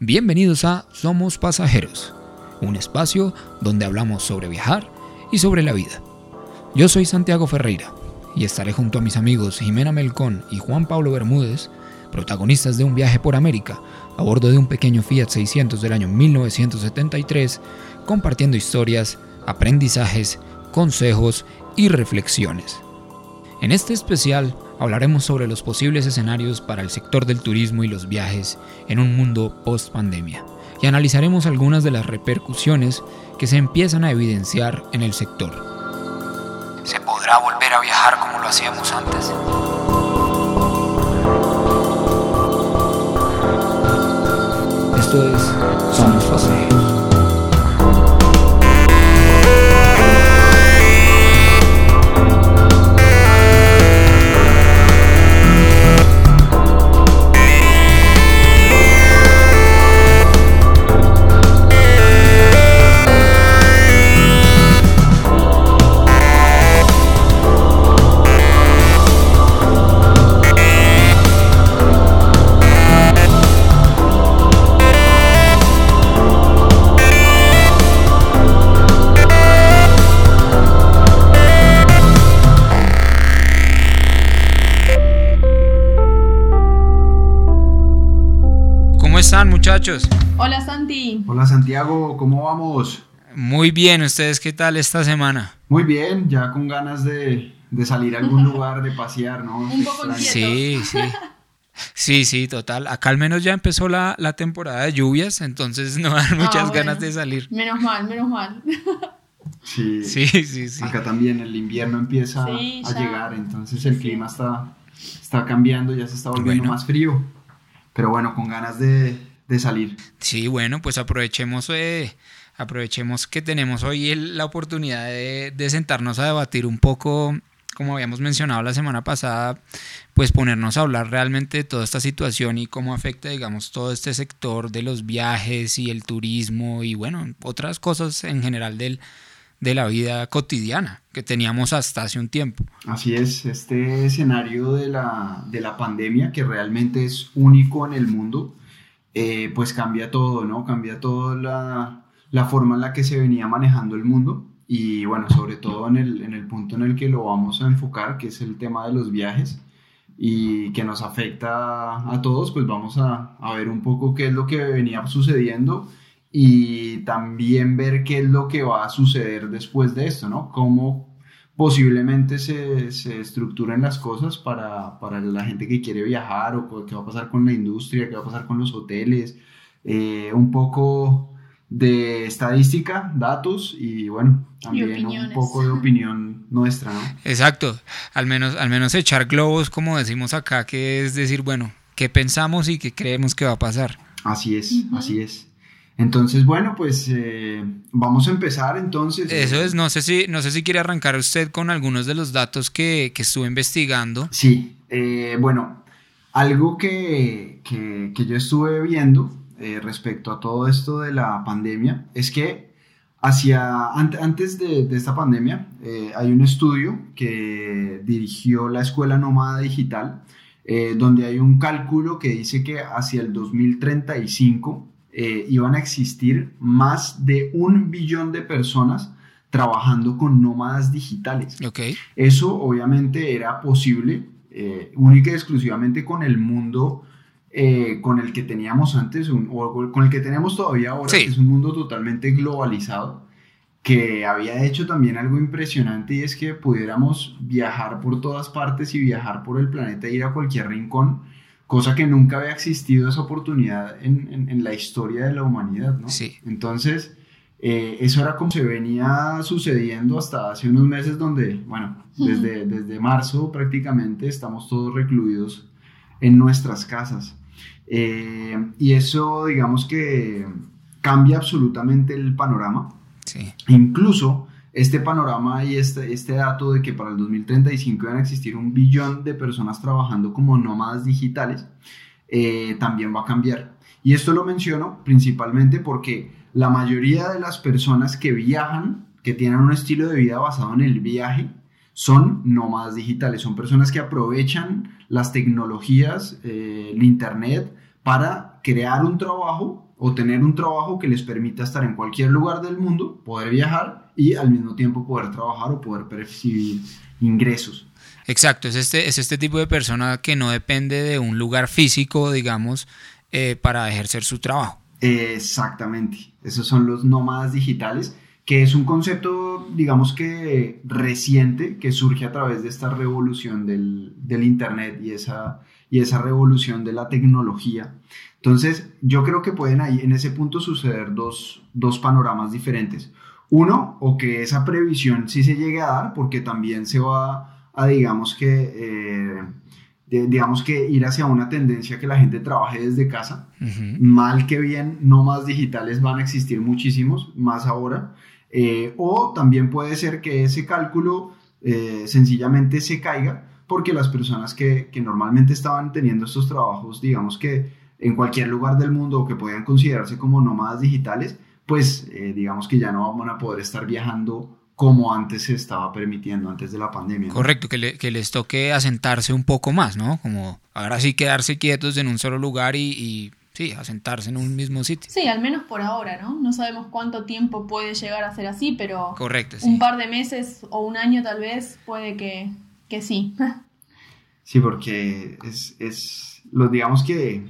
Bienvenidos a Somos Pasajeros, un espacio donde hablamos sobre viajar y sobre la vida. Yo soy Santiago Ferreira y estaré junto a mis amigos Jimena Melcón y Juan Pablo Bermúdez, protagonistas de un viaje por América a bordo de un pequeño Fiat 600 del año 1973, compartiendo historias, aprendizajes, consejos y reflexiones. En este especial hablaremos sobre los posibles escenarios para el sector del turismo y los viajes en un mundo post pandemia y analizaremos algunas de las repercusiones que se empiezan a evidenciar en el sector. ¿Se podrá volver a viajar como lo hacíamos antes? Esto es Somos Pasajeros. Muchachos? Hola Santi. Hola Santiago, ¿cómo vamos? Muy bien, ¿ustedes qué tal esta semana? Muy bien, ya con ganas de, salir a algún lugar, de pasear, ¿no? Un poco Sí, sí. Sí, sí, total. Acá al menos ya empezó la, temporada de lluvias, entonces no dan muchas ah, ganas de salir. Menos mal, menos mal. Sí, sí, sí, sí. Acá también el invierno empieza a llegar, entonces el clima está, está cambiando, ya se está volviendo más frío. Pero bueno, con ganas de, de salir. Sí, bueno, pues aprovechemos, eh, aprovechemos que tenemos hoy la oportunidad de, de sentarnos a debatir un poco como habíamos mencionado la semana pasada, pues ponernos a hablar realmente de toda esta situación y cómo afecta, digamos, todo este sector de los viajes y el turismo y bueno, otras cosas en general del, de la vida cotidiana que teníamos hasta hace un tiempo. Así es, este escenario de la, de la pandemia que realmente es único en el mundo, eh, pues cambia todo, ¿no? Cambia toda la, la, forma en la que se venía manejando el mundo y bueno, sobre todo en el, en el punto en el que lo vamos a enfocar, que es el tema de los viajes y que nos afecta a todos, pues vamos a, a ver un poco qué es lo que venía sucediendo y también ver qué es lo que va a suceder después de esto, ¿no? Cómo posiblemente se, se estructuran las cosas para, para, la gente que quiere viajar o qué va a pasar con la industria, qué va a pasar con los hoteles, eh, un poco de estadística, datos y bueno, también un poco de opinión nuestra, ¿no? Exacto, al menos, al menos echar globos como decimos acá, que es decir, bueno, qué pensamos y qué creemos que va a pasar. Así es, así es. Entonces, bueno, pues eh, vamos a empezar entonces. Eso es, no sé si, no sé si quiere arrancar usted con algunos de los datos que, que estuve investigando. Sí, eh, bueno, algo que, que, yo estuve viendo eh, respecto a todo esto de la pandemia es que hacia, antes de, de esta pandemia hay un estudio que dirigió la Escuela Nómada Digital, donde hay un cálculo que dice que hacia el 2035 eh, iban a existir más de un billón de personas trabajando con nómadas digitales. Okay. Eso obviamente era posible eh, única y exclusivamente con el mundo eh, con el que teníamos antes, o con el que tenemos todavía ahora, que es un mundo totalmente globalizado, que había hecho también algo impresionante y es que pudiéramos viajar por todas partes y viajar por el planeta, ir a cualquier rincón cosa que nunca había existido esa oportunidad en, en, la historia de la humanidad, ¿no? Sí. Entonces, eh, eso era como se venía sucediendo hasta hace unos meses donde, bueno, desde, desde marzo prácticamente estamos todos recluidos en nuestras casas. Eh, y eso, digamos que cambia absolutamente el panorama. Sí. Incluso este panorama y este, este dato de que para el 2035 van a existir un billón de personas trabajando como nómadas digitales, eh, también va a cambiar. Y esto lo menciono principalmente porque la mayoría de las personas que viajan, que tienen un estilo de vida basado en el viaje, son nómadas digitales, son personas que aprovechan las tecnologías, eh, el Internet, para crear un trabajo o tener un trabajo que les permita estar en cualquier lugar del mundo, poder viajar y al mismo tiempo poder trabajar o poder percibir ingresos. Exacto, es este, es este tipo de persona que no depende de un lugar físico, digamos, eh, para ejercer su trabajo. Exactamente, esos son los nómadas digitales, que es un concepto, digamos que reciente, que surge a través de esta revolución del, del Internet y esa, y esa revolución de la tecnología. Entonces, yo creo que pueden ahí en ese punto suceder dos, dos panoramas diferentes. Uno, o que esa previsión sí se llegue a dar, porque también se va a, digamos que, eh, digamos que ir hacia una tendencia que la gente trabaje desde casa. Mal que bien, no más digitales van a existir muchísimos, más ahora. Eh, o también puede ser que ese cálculo eh, sencillamente se caiga porque las personas que, que, normalmente estaban teniendo estos trabajos, digamos que en cualquier lugar del mundo o que podían considerarse como nómadas digitales, pues eh, digamos que ya no van a poder estar viajando como antes se estaba permitiendo, antes de la pandemia. Correcto, que, que, les toque asentarse un poco más, ¿no? Como ahora sí quedarse quietos en un solo lugar y, y, sí, asentarse en un mismo sitio. Sí, al menos por ahora, ¿no? No sabemos cuánto tiempo puede llegar a ser así, pero Correcto, un par de meses o un año tal vez puede que, que sí. sí, porque es, es, lo digamos que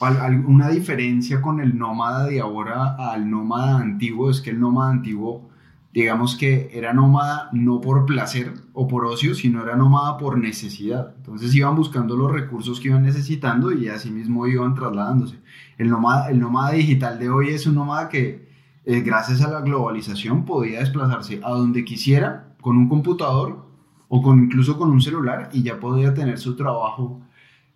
una diferencia con el nómada de ahora al nómada antiguo es que el nómada antiguo, digamos que era nómada no por placer o por ocio, sino era nómada por necesidad. Entonces iban buscando los recursos que iban necesitando y así mismo iban trasladándose. El nómada, el nómada digital de hoy es un nómada que, eh, gracias a la globalización, podía desplazarse a donde quisiera con un computador o con, incluso con un celular y ya podía tener su trabajo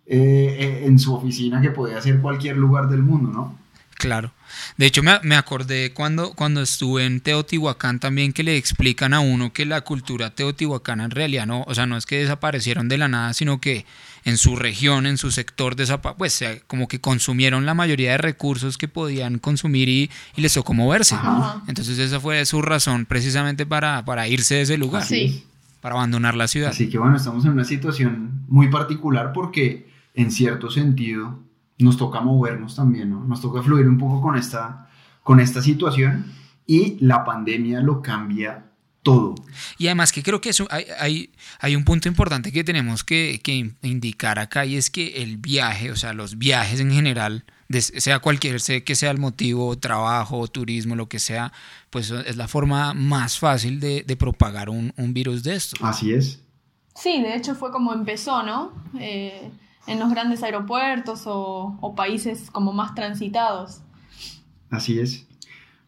eh, en su oficina que podía ser cualquier lugar del mundo, ¿no? Claro. De hecho, me, me, acordé cuando, cuando estuve en Teotihuacán también que le explican a uno que la cultura teotihuacana en realidad no, o sea, no es que desaparecieron de la nada, sino que en su región, en su sector, pues como que consumieron la mayoría de recursos que podían consumir y, y les tocó moverse. Entonces esa fue su razón precisamente para, para irse de ese lugar. Sí. Para abandonar la ciudad. Así que bueno, estamos en una situación muy particular porque en cierto sentido, nos toca movernos también, ¿no? Nos toca fluir un poco con esta, con esta situación y la pandemia lo cambia todo. Y además que creo que eso, hay, hay, hay un punto importante que tenemos que, que, indicar acá y es que el viaje, o sea, los viajes en general, sea cualquier, sea que sea el motivo, trabajo, turismo, lo que sea, pues es la forma más fácil de, de propagar un, un, virus de esto. Así es. Sí, de hecho fue como empezó, ¿no? Eh, en los grandes aeropuertos o, países como más transitados. Así es.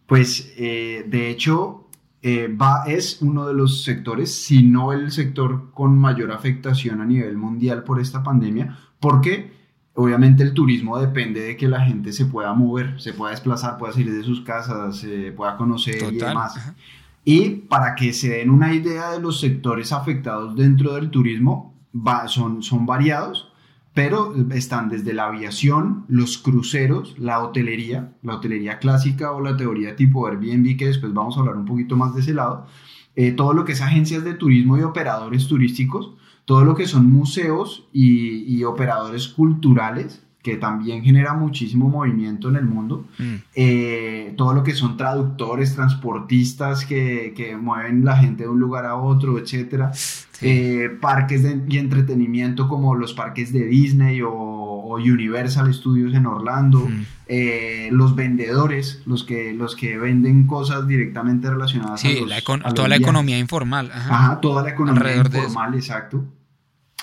Pues eh, de hecho eh, va, es uno de los sectores, si no el sector con mayor afectación a nivel mundial por esta pandemia, porque obviamente el turismo depende de que la gente se pueda mover, se pueda desplazar, pueda salir de sus casas, se pueda conocer y demás. Y para que se den una idea de los sectores afectados dentro del turismo, va, son, son variados pero están desde la aviación, los cruceros, la hotelería, la hotelería clásica o la teoría tipo Airbnb, que después vamos a hablar un poquito más de ese lado, eh, todo lo que es agencias de turismo y operadores turísticos, todo lo que son museos y, operadores culturales, que también genera muchísimo movimiento en el mundo, mm. eh, todo lo que son traductores, transportistas que, que, mueven la gente de un lugar a otro, etcétera. Eh, parques de, y entretenimiento como los parques de Disney o, Universal Studios en Orlando, eh, los vendedores, los que, los que venden cosas directamente relacionadas a, los, toda la economía informal. Ajá, toda la economía informal, exacto.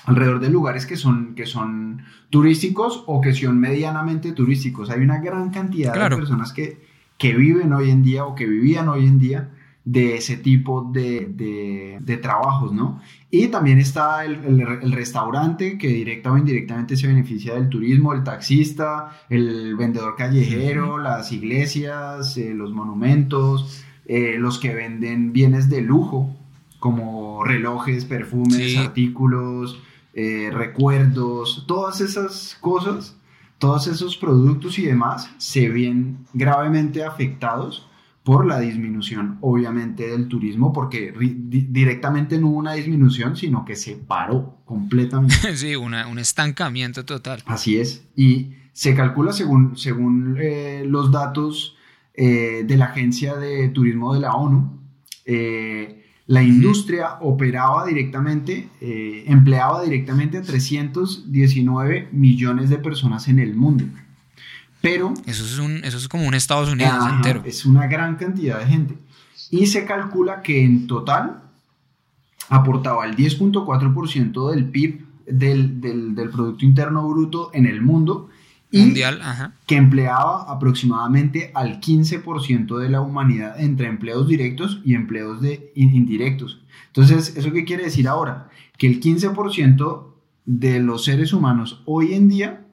Alrededor de lugares que son, que son turísticos o que son medianamente turísticos. Hay una gran cantidad de personas que, que viven hoy en día o que vivían hoy en día de ese tipo de, de, trabajos, ¿no? Y también está el, el, restaurante que directa o indirectamente se beneficia del turismo, el taxista, el vendedor callejero, las iglesias, eh, los monumentos, eh, los que venden bienes de lujo, como relojes, perfumes, artículos, eh, recuerdos, todas esas cosas, todos esos productos y demás se ven gravemente afectados por la disminución, obviamente, del turismo, porque directamente no hubo una disminución, sino que se paró completamente. Sí, un estancamiento total. Así es. Y se calcula según, según eh, los datos eh, de la Agencia de Turismo de la ONU, eh, la industria operaba directamente, empleaba directamente a 319 millones de personas en el mundo. Pero... Eso es, un, eso es como un Estados Unidos entero. Es una gran cantidad de gente. Y se calcula que en total aportaba el 10.4% del PIB del, del, Producto Interno Bruto en el mundo y Mundial, que empleaba aproximadamente al 15% de la humanidad entre empleos directos y empleos de indirectos. Entonces, ¿eso qué quiere decir ahora? Que el 15% de los seres humanos hoy en día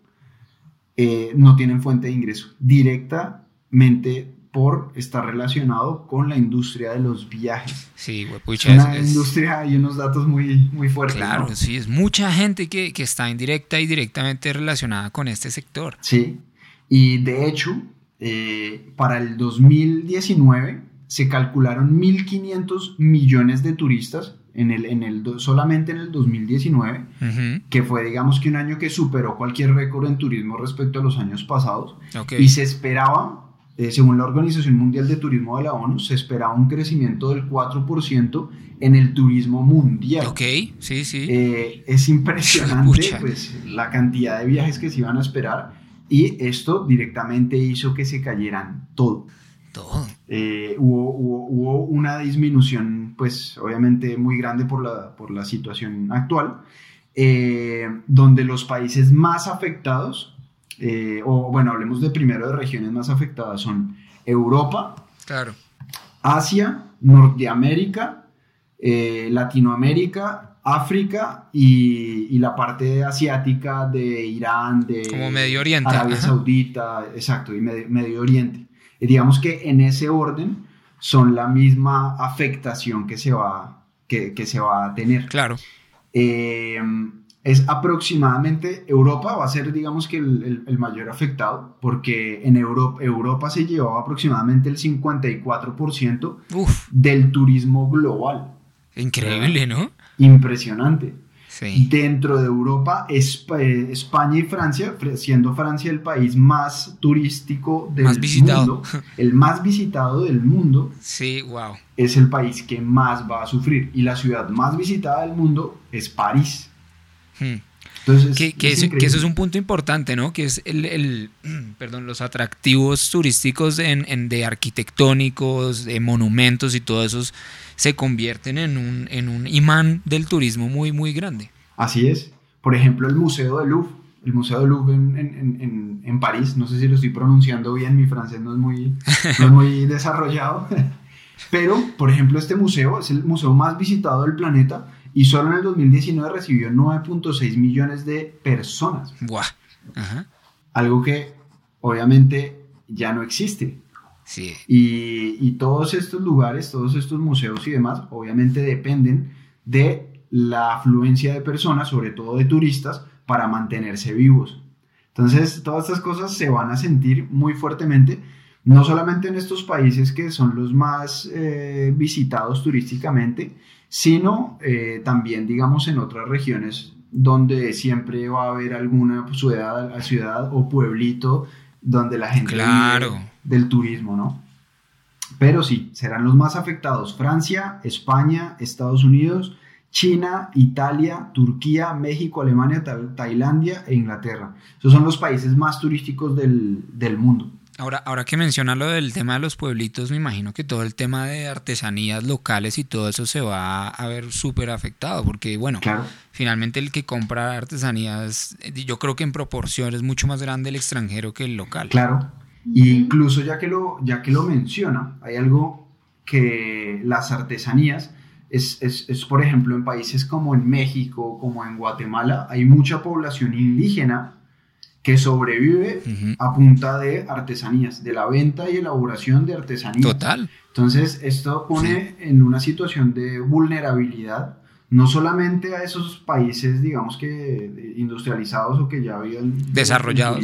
eh, no tienen fuente de ingreso directamente por estar relacionado con la industria de los viajes. Sí, Es una industria y unos datos muy, muy fuertes. Claro, sí, es mucha gente que, que, está indirecta y directamente relacionada con este sector. Sí, y de hecho, eh, para el 2019 se calcularon 1.500 millones de turistas en el, en el, solamente en el 2019, que fue digamos que un año que superó cualquier récord en turismo respecto a los años pasados. Y se esperaba eh, según la Organización Mundial de Turismo de la ONU, se esperaba un crecimiento del 4% en el turismo mundial. Ok, sí, sí. Eh, es impresionante pues, la cantidad de viajes que se iban a esperar y esto directamente hizo que se cayeran todo. Todo. Eh, hubo, hubo, una disminución, pues obviamente muy grande por la, por la situación actual, donde los países más afectados eh, o bueno, hablemos de primero de regiones más afectadas, son Europa, claro. Asia, Norteamérica, eh, Latinoamérica, África y, la parte asiática de Irán, de Como Medio Oriente. Arabia Saudita, exacto, y Medio, Oriente. Y digamos que en ese orden son la misma afectación que se va, que, que se va a tener. Claro. Eh, es aproximadamente, Europa va a ser digamos que el, mayor afectado, porque en Europa, Europa se llevaba aproximadamente el 54% del turismo global. Increíble, ¿no? Impresionante. Dentro de Europa, eh, España y Francia, siendo Francia el país más turístico del mundo, el más visitado del mundo, sí, wow. es el país que más va a sufrir. Y la ciudad más visitada del mundo es París. Hmm. Entonces, que, eso es un punto importante, ¿no? Que es el, perdón, los atractivos turísticos en, de arquitectónicos, de monumentos y todo eso se convierten en un, en un imán del turismo muy, muy grande. Así es. Por ejemplo, el Museo de Louvre, el Museo de Louvre en, en, París, no sé si lo estoy pronunciando bien, mi francés no es muy, no es muy desarrollado, pero, por ejemplo, este museo es el museo más visitado del planeta y solo en el 2019 recibió 9.6 millones de personas. Buah. Algo que obviamente ya no existe. Sí. Y, y, todos estos lugares, todos estos museos y demás, obviamente dependen de la afluencia de personas, sobre todo de turistas, para mantenerse vivos. Entonces, todas estas cosas se van a sentir muy fuertemente, no solamente en estos países que son los más eh, visitados turísticamente, sino eh, también, digamos, en otras regiones donde siempre va a haber alguna ciudad, ciudad o pueblito donde la gente claro. del turismo, ¿no? Pero sí, serán los más afectados Francia, España, Estados Unidos, China, Italia, Turquía, México, Alemania, Tailandia e Inglaterra. Esos son los países más turísticos del, del mundo. Ahora, ahora que menciona lo del tema de los pueblitos, me imagino que todo el tema de artesanías locales y todo eso se va a ver súper afectado, porque bueno, finalmente el que compra artesanías, yo creo que en proporción es mucho más grande el extranjero que el local. Claro, incluso ya que lo, ya que lo menciona, hay algo que las artesanías, es, es, es, por ejemplo en países como en México, como en Guatemala, hay mucha población indígena que sobrevive a punta de artesanías, de la venta y elaboración de artesanías. Total. Entonces, esto pone en una situación de vulnerabilidad, no solamente a esos países, digamos que industrializados o que ya habían desarrollados,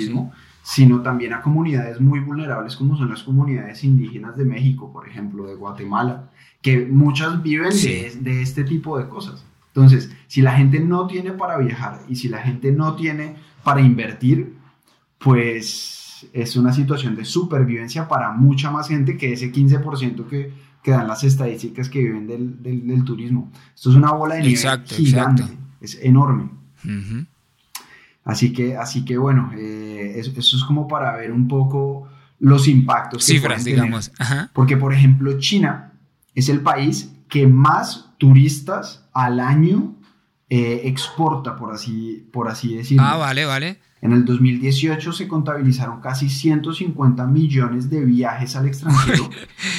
sino también a comunidades muy vulnerables como son las comunidades indígenas de México, por ejemplo, de Guatemala, que muchas viven de, de este tipo de cosas. Entonces, si la gente no tiene para viajar y si la gente no tiene para invertir, pues es una situación de supervivencia para mucha más gente que ese 15% que, que dan las estadísticas que viven del, del, turismo. Esto es una bola de nieve gigante, es enorme. Así que, así que bueno, eh, eso, es como para ver un poco los impactos. Cifras, digamos. Porque, por ejemplo, China es el país que más turistas al año eh, exporta, por así, por así decirlo. Ah, vale, vale. En el 2018 se contabilizaron casi 150 millones de viajes al extranjero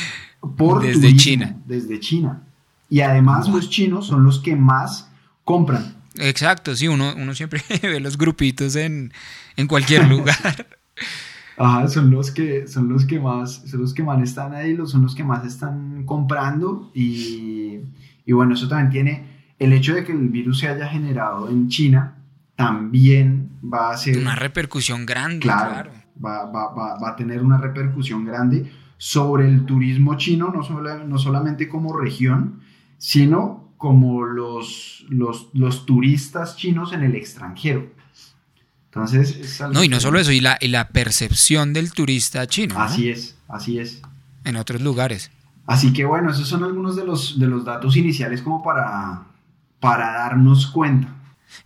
por desde China. Desde China. Y además los chinos son los que más compran. Exacto, sí, uno, uno siempre ve los grupitos en, en cualquier lugar. Ajá, son los que son los que más son los que más están ahí, los son los que más están comprando y, y bueno, eso también tiene el hecho de que el virus se haya generado en China también va a ser... Una repercusión grande, claro. Va, va, va, va, a tener una repercusión grande sobre el turismo chino, no, no solamente como región, sino como los, los, los, turistas chinos en el extranjero. Entonces, No, y no solo eso, y la, y la percepción del turista chino. Así es, así es. En otros lugares. Así que bueno, esos son algunos de los, de los datos iniciales como para, para darnos cuenta.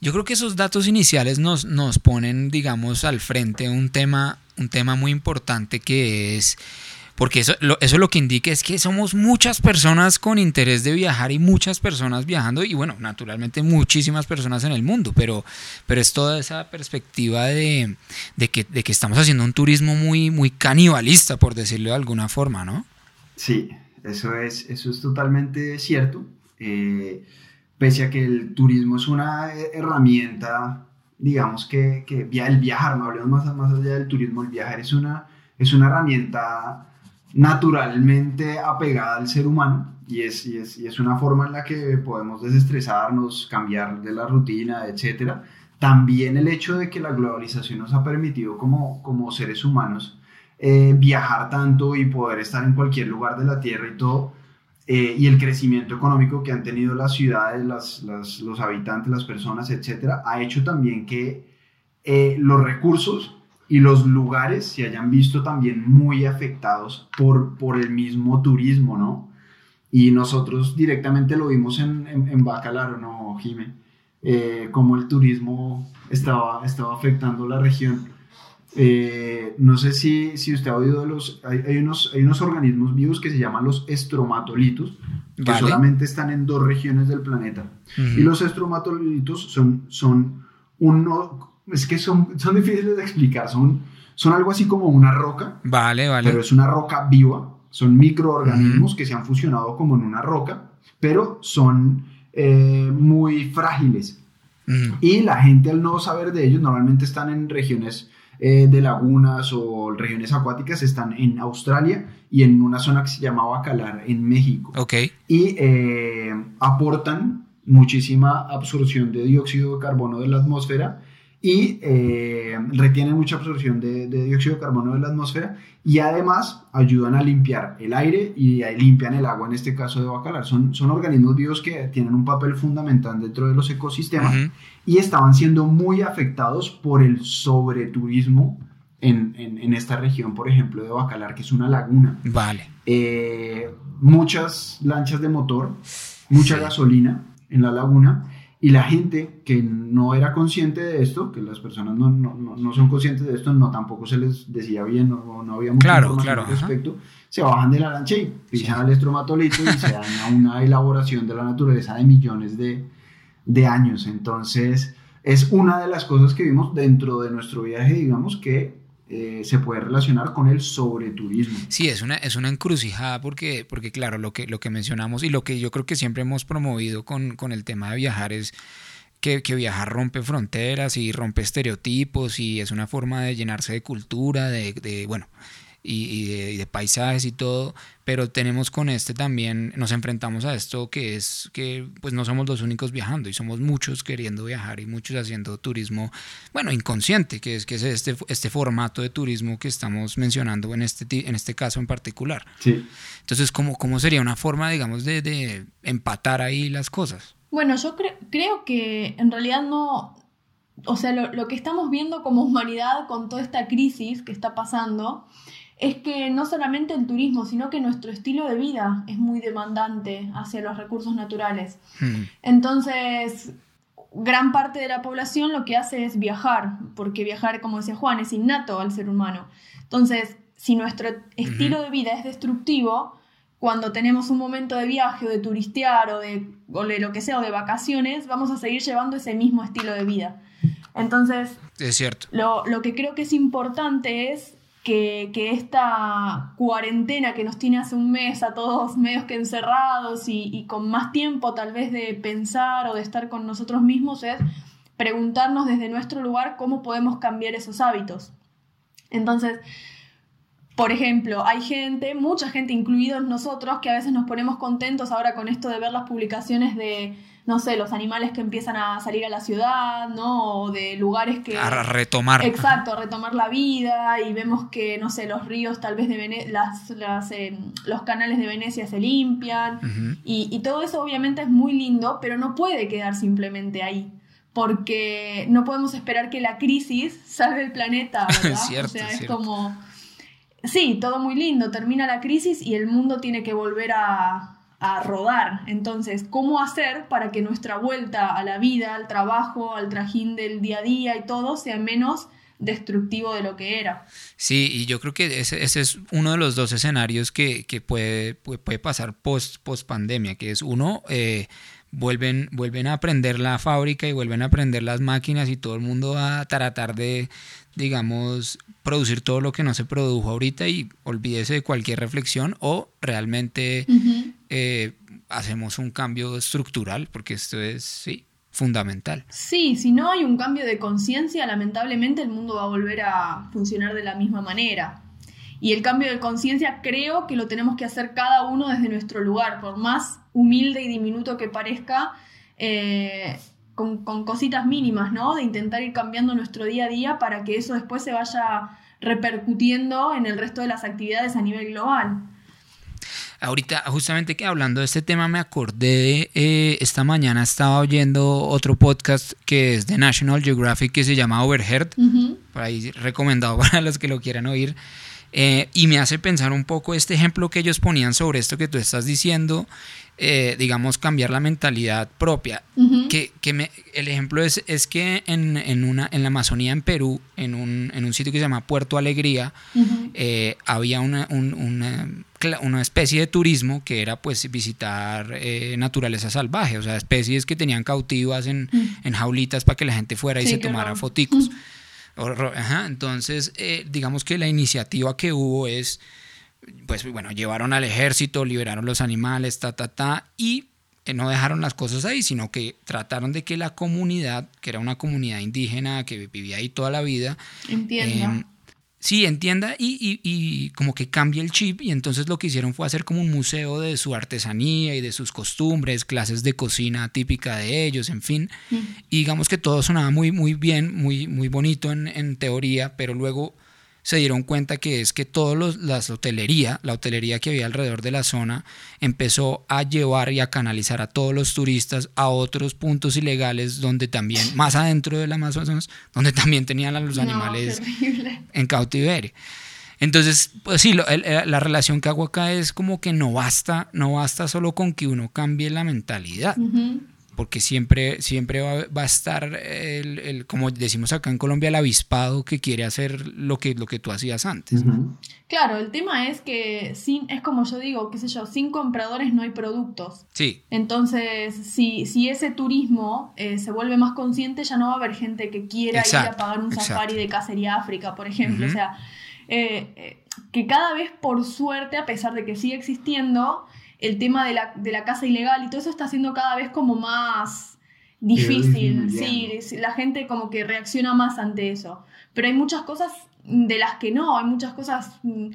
Yo creo que esos datos iniciales nos, nos ponen, digamos, al frente un tema, un tema muy importante que es, porque eso, eso lo que indica es que somos muchas personas con interés de viajar y muchas personas viajando y bueno, naturalmente muchísimas personas en el mundo, pero, pero es toda esa perspectiva de, que, de que estamos haciendo un turismo muy, muy canibalista, por decirlo de alguna forma, ¿no? Sí, eso es, eso es totalmente cierto. Eh, pese a que el turismo es una herramienta, digamos que, que el viajar, no hablemos más, más allá del turismo, el viajar es una, es una herramienta naturalmente apegada al ser humano y es, y es, y es una forma en la que podemos desestresarnos, cambiar de la rutina, etc. También el hecho de que la globalización nos ha permitido como, como seres humanos eh, viajar tanto y poder estar en cualquier lugar de la Tierra y todo, eh, y el crecimiento económico que han tenido las ciudades, las, los habitantes, las personas, etcétera, ha hecho también que eh, los recursos y los lugares se hayan visto también muy afectados por, por el mismo turismo, ¿no? Y nosotros directamente lo vimos en, en, Bacalar, ¿no, Jime? Eh, cómo el turismo estaba, estaba afectando la región. Eh, no sé si, si, usted ha oído de los... Hay, unos, hay unos organismos vivos que se llaman los estromatolitos, que solamente están en dos regiones del planeta. Y los estromatolitos son, son uno... Es que son, son difíciles de explicar, son, son algo así como una roca. Vale, vale. Pero es una roca viva, son microorganismos que se han fusionado como en una roca, pero son eh, muy frágiles. Y la gente al no saber de ellos normalmente están en regiones eh, de lagunas o regiones acuáticas están en Australia y en una zona que se llama Bacalar en México. Ok. Y eh, aportan muchísima absorción de dióxido de carbono de la atmósfera y eh, retienen mucha absorción de, dióxido de carbono de la atmósfera y además ayudan a limpiar el aire y limpian el agua, en este caso de bacalar. Son, son organismos vivos que tienen un papel fundamental dentro de los ecosistemas y estaban siendo muy afectados por el sobreturismo en, en, esta región, por ejemplo, de Bacalar, que es una laguna. Vale. Eh, muchas lanchas de motor, mucha gasolina en la laguna y la gente que no era consciente de esto, que las personas no, no, no son conscientes de esto, no tampoco se les decía bien o no, había mucha claro, información claro, al respecto, se bajan de la lancha y pisan al estromatolito y se daña una elaboración de la naturaleza de millones de, de años. Entonces, es una de las cosas que vimos dentro de nuestro viaje, digamos, que eh, se puede relacionar con el sobreturismo. Sí, es una, es una encrucijada porque, porque claro, lo que, lo que mencionamos y lo que yo creo que siempre hemos promovido con, con el tema de viajar es que, que, viajar rompe fronteras y rompe estereotipos y es una forma de llenarse de cultura, de, de bueno, y, de, paisajes y todo, pero tenemos con este también, nos enfrentamos a esto que es que pues no somos los únicos viajando y somos muchos queriendo viajar y muchos haciendo turismo, bueno, inconsciente, que es que es este, este formato de turismo que estamos mencionando en este, en este caso en particular. Sí. Entonces, ¿cómo, ¿cómo sería una forma, digamos, de, de empatar ahí las cosas? Bueno, yo creo que en realidad no, o sea, lo, que estamos viendo como humanidad con toda esta crisis que está pasando, es que no solamente el turismo, sino que nuestro estilo de vida es muy demandante hacia los recursos naturales. Hmm. Entonces, gran parte de la población lo que hace es viajar, porque viajar, como decía Juan, es innato al ser humano. Entonces, si nuestro estilo de vida es destructivo, cuando tenemos un momento de viaje o de turistear o de, lo que sea o de vacaciones, vamos a seguir llevando ese mismo estilo de vida. Entonces, es cierto. Lo, que creo que es importante es que, esta cuarentena que nos tiene hace un mes a todos medios que encerrados y, y con más tiempo tal vez de pensar o de estar con nosotros mismos es preguntarnos desde nuestro lugar cómo podemos cambiar esos hábitos. Entonces, por ejemplo, hay gente, mucha gente, incluidos nosotros, que a veces nos ponemos contentos ahora con esto de ver las publicaciones de, no sé, los animales que empiezan a salir a la ciudad, ¿no? O de lugares que... A retomar. Exacto, a retomar la vida y vemos que, no sé, los ríos tal vez de Venecia, las, eh, los canales de Venecia se limpian y, y todo eso obviamente es muy lindo, pero no puede quedar simplemente ahí porque no podemos esperar que la crisis salve el planeta, ¿verdad? cierto, o sea, es como sí, todo muy lindo, termina la crisis y el mundo tiene que volver a, rodar. Entonces, ¿cómo hacer para que nuestra vuelta a la vida, al trabajo, al trajín del día a día y todo sea menos destructivo de lo que era? Sí, y yo creo que ese, es uno de los dos escenarios que, puede, puede, pasar post, post pandemia, que es uno... Eh, vuelven, vuelven a aprender la fábrica y vuelven a aprender las máquinas y todo el mundo va a tratar de, digamos, producir todo lo que no se produjo ahorita y olvídese de cualquier reflexión o realmente eh, hacemos un cambio estructural, porque esto es, sí, fundamental. Sí, si no hay un cambio de conciencia, lamentablemente el mundo va a volver a funcionar de la misma manera. Y el cambio de conciencia creo que lo tenemos que hacer cada uno desde nuestro lugar, por más humilde y diminuto que parezca, eh, con, cositas mínimas, ¿no? De intentar ir cambiando nuestro día a día para que eso después se vaya repercutiendo en el resto de las actividades a nivel global. Ahorita, justamente que hablando de este tema, me acordé eh, esta mañana estaba oyendo otro podcast que es de National Geographic que se llama Overheard, por ahí recomendado para los que lo quieran oír. Eh, y me hace pensar un poco este ejemplo que ellos ponían sobre esto que tú estás diciendo, eh, digamos, cambiar la mentalidad propia. que, que me, el ejemplo es, es que en, en, una, en la Amazonía, en Perú, en un, en un sitio que se llama Puerto Alegría, eh, había una, una, una, especie de turismo que era pues visitar naturaleza salvaje, o sea, especies que tenían cautivas en, en jaulitas para que la gente fuera y se tomara foticos. Entonces, eh, digamos que la iniciativa que hubo es, pues bueno, llevaron al ejército, liberaron los animales, ta, ta, ta, y eh, no dejaron las cosas ahí, sino que trataron de que la comunidad, que era una comunidad indígena que vivía ahí toda la vida, Entiendo. Sí, entienda y, como que cambie el chip y entonces lo que hicieron fue hacer como un museo de su artesanía y de sus costumbres, clases de cocina típica de ellos, en fin. Y digamos que todo sonaba muy, muy bien, muy, muy bonito en, en teoría, pero luego se dieron cuenta que es que toda la hotelería, la hotelería que había alrededor de la zona, empezó a llevar y a canalizar a todos los turistas a otros puntos ilegales donde también, más adentro del Amazonas, donde también tenían a los animales en cautiverio. Entonces, pues sí, la relación que hago acá es como que no basta, no basta solo con que uno cambie la mentalidad porque siempre, siempre va, a estar, el, como decimos acá en Colombia, el avispado que quiere hacer lo que, lo que tú hacías antes. Claro, el tema es que sin, es como yo digo, qué sé yo, sin compradores no hay productos. Sí. Entonces, si, si ese turismo eh, se vuelve más consciente, ya no va a haber gente que quiera ir a pagar un safari de cacería África, por ejemplo. O sea, eh, eh, que cada vez, por suerte, a pesar de que sigue existiendo, el tema de la, de la casa ilegal y todo eso está siendo cada vez como más difícil, sí, la gente como que reacciona más ante eso. Pero hay muchas cosas de las que no, hay muchas cosas mm,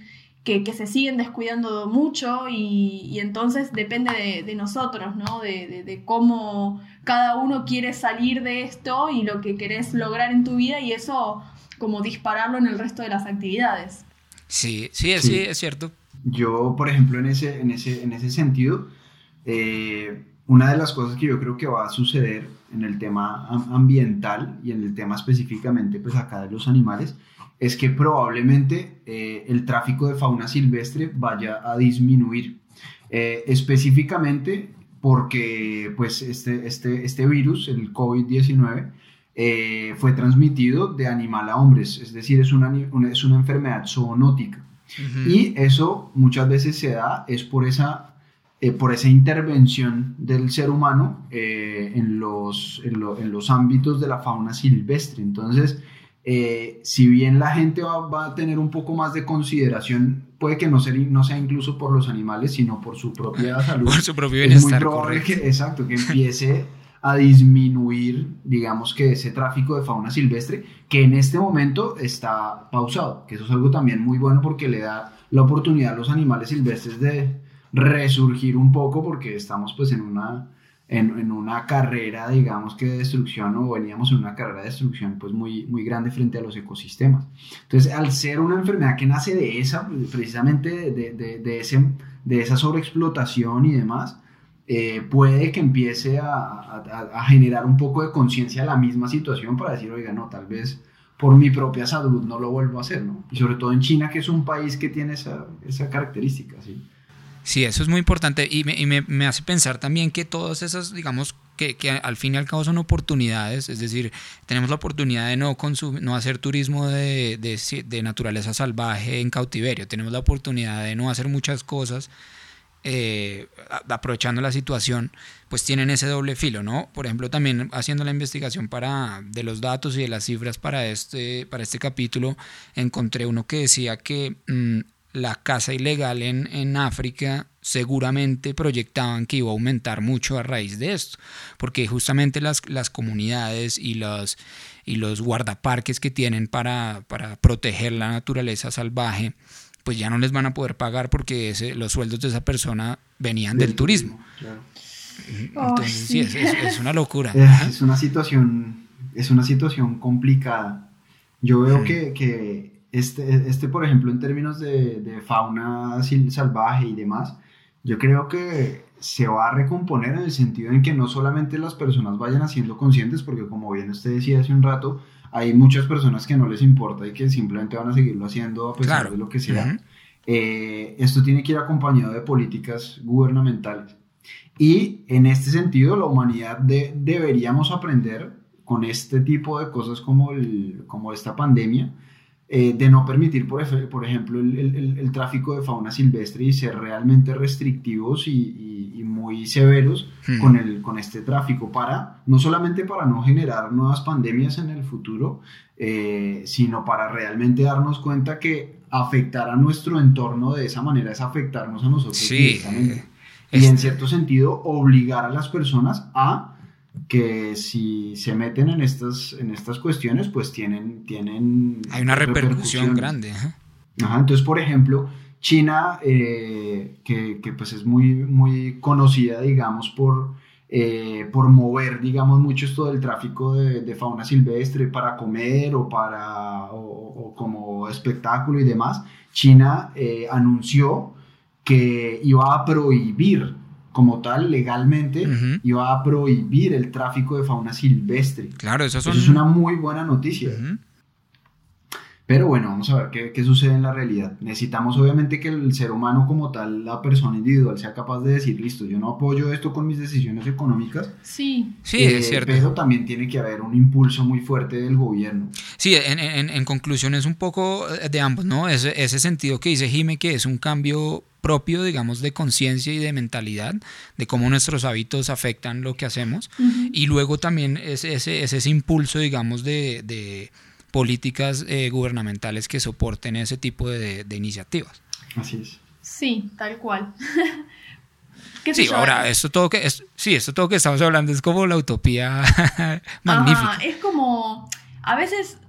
que, se siguen descuidando mucho y, entonces depende de, nosotros, ¿no? De, de, cómo cada uno quiere salir de esto y lo que querés lograr en tu vida y eso como dispararlo en el resto de las actividades. Sí, sí, sí, es cierto. Yo, por ejemplo, en ese, en ese, en ese sentido, eh, una de las cosas que yo creo que va a suceder en el tema ambiental y en el tema específicamente pues acá de los animales es que probablemente eh, el tráfico de fauna silvestre vaya a disminuir. Eh, específicamente porque pues este, este, este virus, el COVID-19, eh, fue transmitido de animal a hombres, es decir, es una, es una enfermedad zoonótica. Y eso muchas veces se da es por esa, por esa intervención del ser humano en, los, en, los ámbitos de la fauna silvestre. Entonces, eh, si bien la gente va, a tener un poco más de consideración, puede que no sea, no sea incluso por los animales, sino por su propia salud. Por su propio bienestar. Es muy probable que, exacto, que empiece a disminuir, digamos que ese tráfico de fauna silvestre, que en este momento está pausado, que eso es algo también muy bueno porque le da la oportunidad a los animales silvestres de resurgir un poco porque estamos pues en una en, una carrera, digamos que de destrucción, o veníamos en una carrera de destrucción pues muy, muy grande frente a los ecosistemas. Entonces, al ser una enfermedad que nace de esa, precisamente de, de, de ese, de esa sobreexplotación y demás, eh, puede que empiece a, generar un poco de conciencia de la misma situación para decir, oiga, no, tal vez por mi propia salud no lo vuelvo a hacer, ¿no? Y sobre todo en China, que es un país que tiene esa, característica, ¿sí? Sí, eso es muy importante y, me, hace pensar también que todas esas, digamos, que, al fin y al cabo son oportunidades, es decir, tenemos la oportunidad de no, no hacer turismo de, naturaleza salvaje en cautiverio, tenemos la oportunidad de no hacer muchas cosas. Eh, aprovechando la situación, pues tienen ese doble filo, ¿no? Por ejemplo, también haciendo la investigación para, de los datos y de las cifras para este, para este capítulo, encontré uno que decía que mm, la caza ilegal en, en, África seguramente proyectaban que iba a aumentar mucho a raíz de esto, porque justamente las, las comunidades y los, y los guardaparques que tienen para, para, proteger la naturaleza salvaje, pues ya no les van a poder pagar porque ese, los sueldos de esa persona venían del, turismo. Entonces, sí, es, una locura. Es, una situación, es una situación complicada. Yo veo que, que este, este, por ejemplo, en términos de, de fauna salvaje y demás, yo creo que se va a recomponer en el sentido en que no solamente las personas vayan haciendo conscientes, porque como bien usted decía hace un rato, hay muchas personas que no les importa y que simplemente van a seguirlo haciendo a pesar de lo que sea. Eh, esto tiene que ir acompañado de políticas gubernamentales. Y en este sentido, la humanidad de, deberíamos aprender con este tipo de cosas como, el, como esta pandemia, eh, de no permitir, por, por ejemplo, el, el, tráfico de fauna silvestre y ser realmente restrictivos y, y, muy severos hmm. con, el, con este tráfico, para, no solamente para no generar nuevas pandemias en el futuro, eh, sino para realmente darnos cuenta que afectar a nuestro entorno de esa manera es afectarnos a nosotros sí, Y en cierto sentido, obligar a las personas a que si se meten en estas, en estas cuestiones, pues tienen... tienen Hay una repercusión grande. Ajá, entonces, por ejemplo, China, eh, que, que, pues es muy, muy conocida, digamos, por, eh, por mover, digamos, mucho esto del tráfico de, de fauna silvestre para comer o, para, o, como espectáculo y demás, China eh, anunció que iba a prohibir como tal, legalmente, iba a prohibir el tráfico de fauna silvestre. Claro, eso, es una muy buena noticia. Pero bueno, vamos a ver qué, qué, sucede en la realidad. Necesitamos obviamente que el ser humano como tal, la persona individual, sea capaz de decir, listo, yo no apoyo esto con mis decisiones económicas. Sí, sí, es eh, cierto. Pero también tiene que haber un impulso muy fuerte del gobierno. Sí, en, en, en conclusión es un poco de ambos, ¿no? Ese, ese sentido que dice Jime, que es un cambio propio, digamos, de conciencia y de mentalidad, de cómo nuestros hábitos afectan lo que hacemos. Y luego también es ese, ese impulso, digamos, de, políticas eh, gubernamentales que soporten ese tipo de, iniciativas. Así es. Sí, tal cual. sí, ahora, esto todo que es, sí, esto todo que estamos hablando es como la utopía magnífica. es como, a veces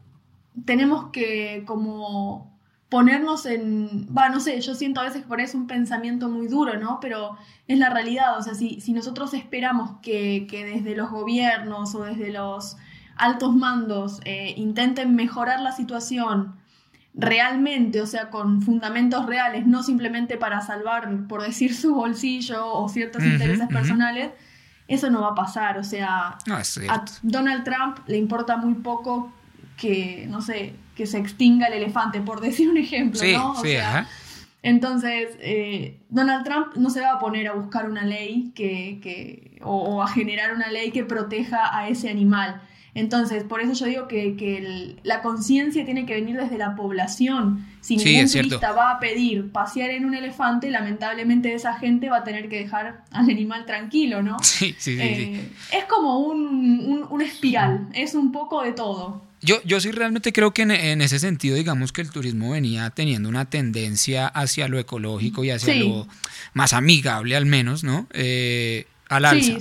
tenemos que como ponernos en, va, no sé, yo siento a veces que por eso es un pensamiento muy duro, ¿no? Pero es la realidad, o sea, si, si nosotros esperamos que, que, desde los gobiernos o desde los altos mandos eh, intenten mejorar la situación realmente, o sea, con fundamentos reales, no simplemente para salvar, por decir, su bolsillo o ciertos intereses personales, eso no va a pasar. O sea, a Donald Trump le importa muy poco que, no sé, que se extinga el elefante, por decir un ejemplo, ¿no? O sea, Entonces, eh, Donald Trump no se va a poner a buscar una ley que, que o, a generar una ley que proteja a ese animal. Entonces, por eso yo digo que, la conciencia tiene que venir desde la población. Si ningún turista va a pedir pasear en un elefante, lamentablemente esa gente va a tener que dejar al animal tranquilo, ¿no? Sí, sí, sí. Eh, es como un, un, espiral, es un poco de todo. Yo, yo sí realmente creo que en, ese sentido, digamos que el turismo venía teniendo una tendencia hacia lo ecológico y hacia lo más amigable al menos, ¿no? Eh, al alza.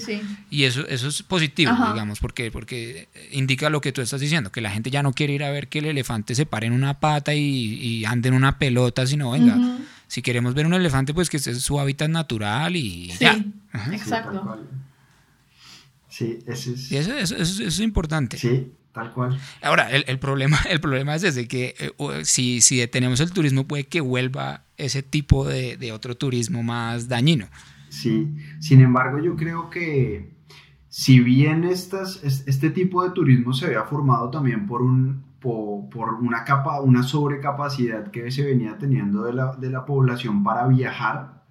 Y eso, eso es positivo, digamos, porque, porque indica lo que tú estás diciendo, que la gente ya no quiere ir a ver que el elefante se pare en una pata y, ande en una pelota, sino venga, si queremos ver un elefante, pues que es su hábitat natural y ya. Exacto. Sí, eso es... eso, es importante. Sí, tal cual. Ahora, el, problema, el problema es ese, que eh, si, si detenemos el turismo puede que vuelva ese tipo de, de otro turismo más dañino. Sí, sin embargo yo creo que si bien estas, este tipo de turismo se había formado también por, un, por, una, capa, una sobrecapacidad que se venía teniendo de la, de la población para viajar,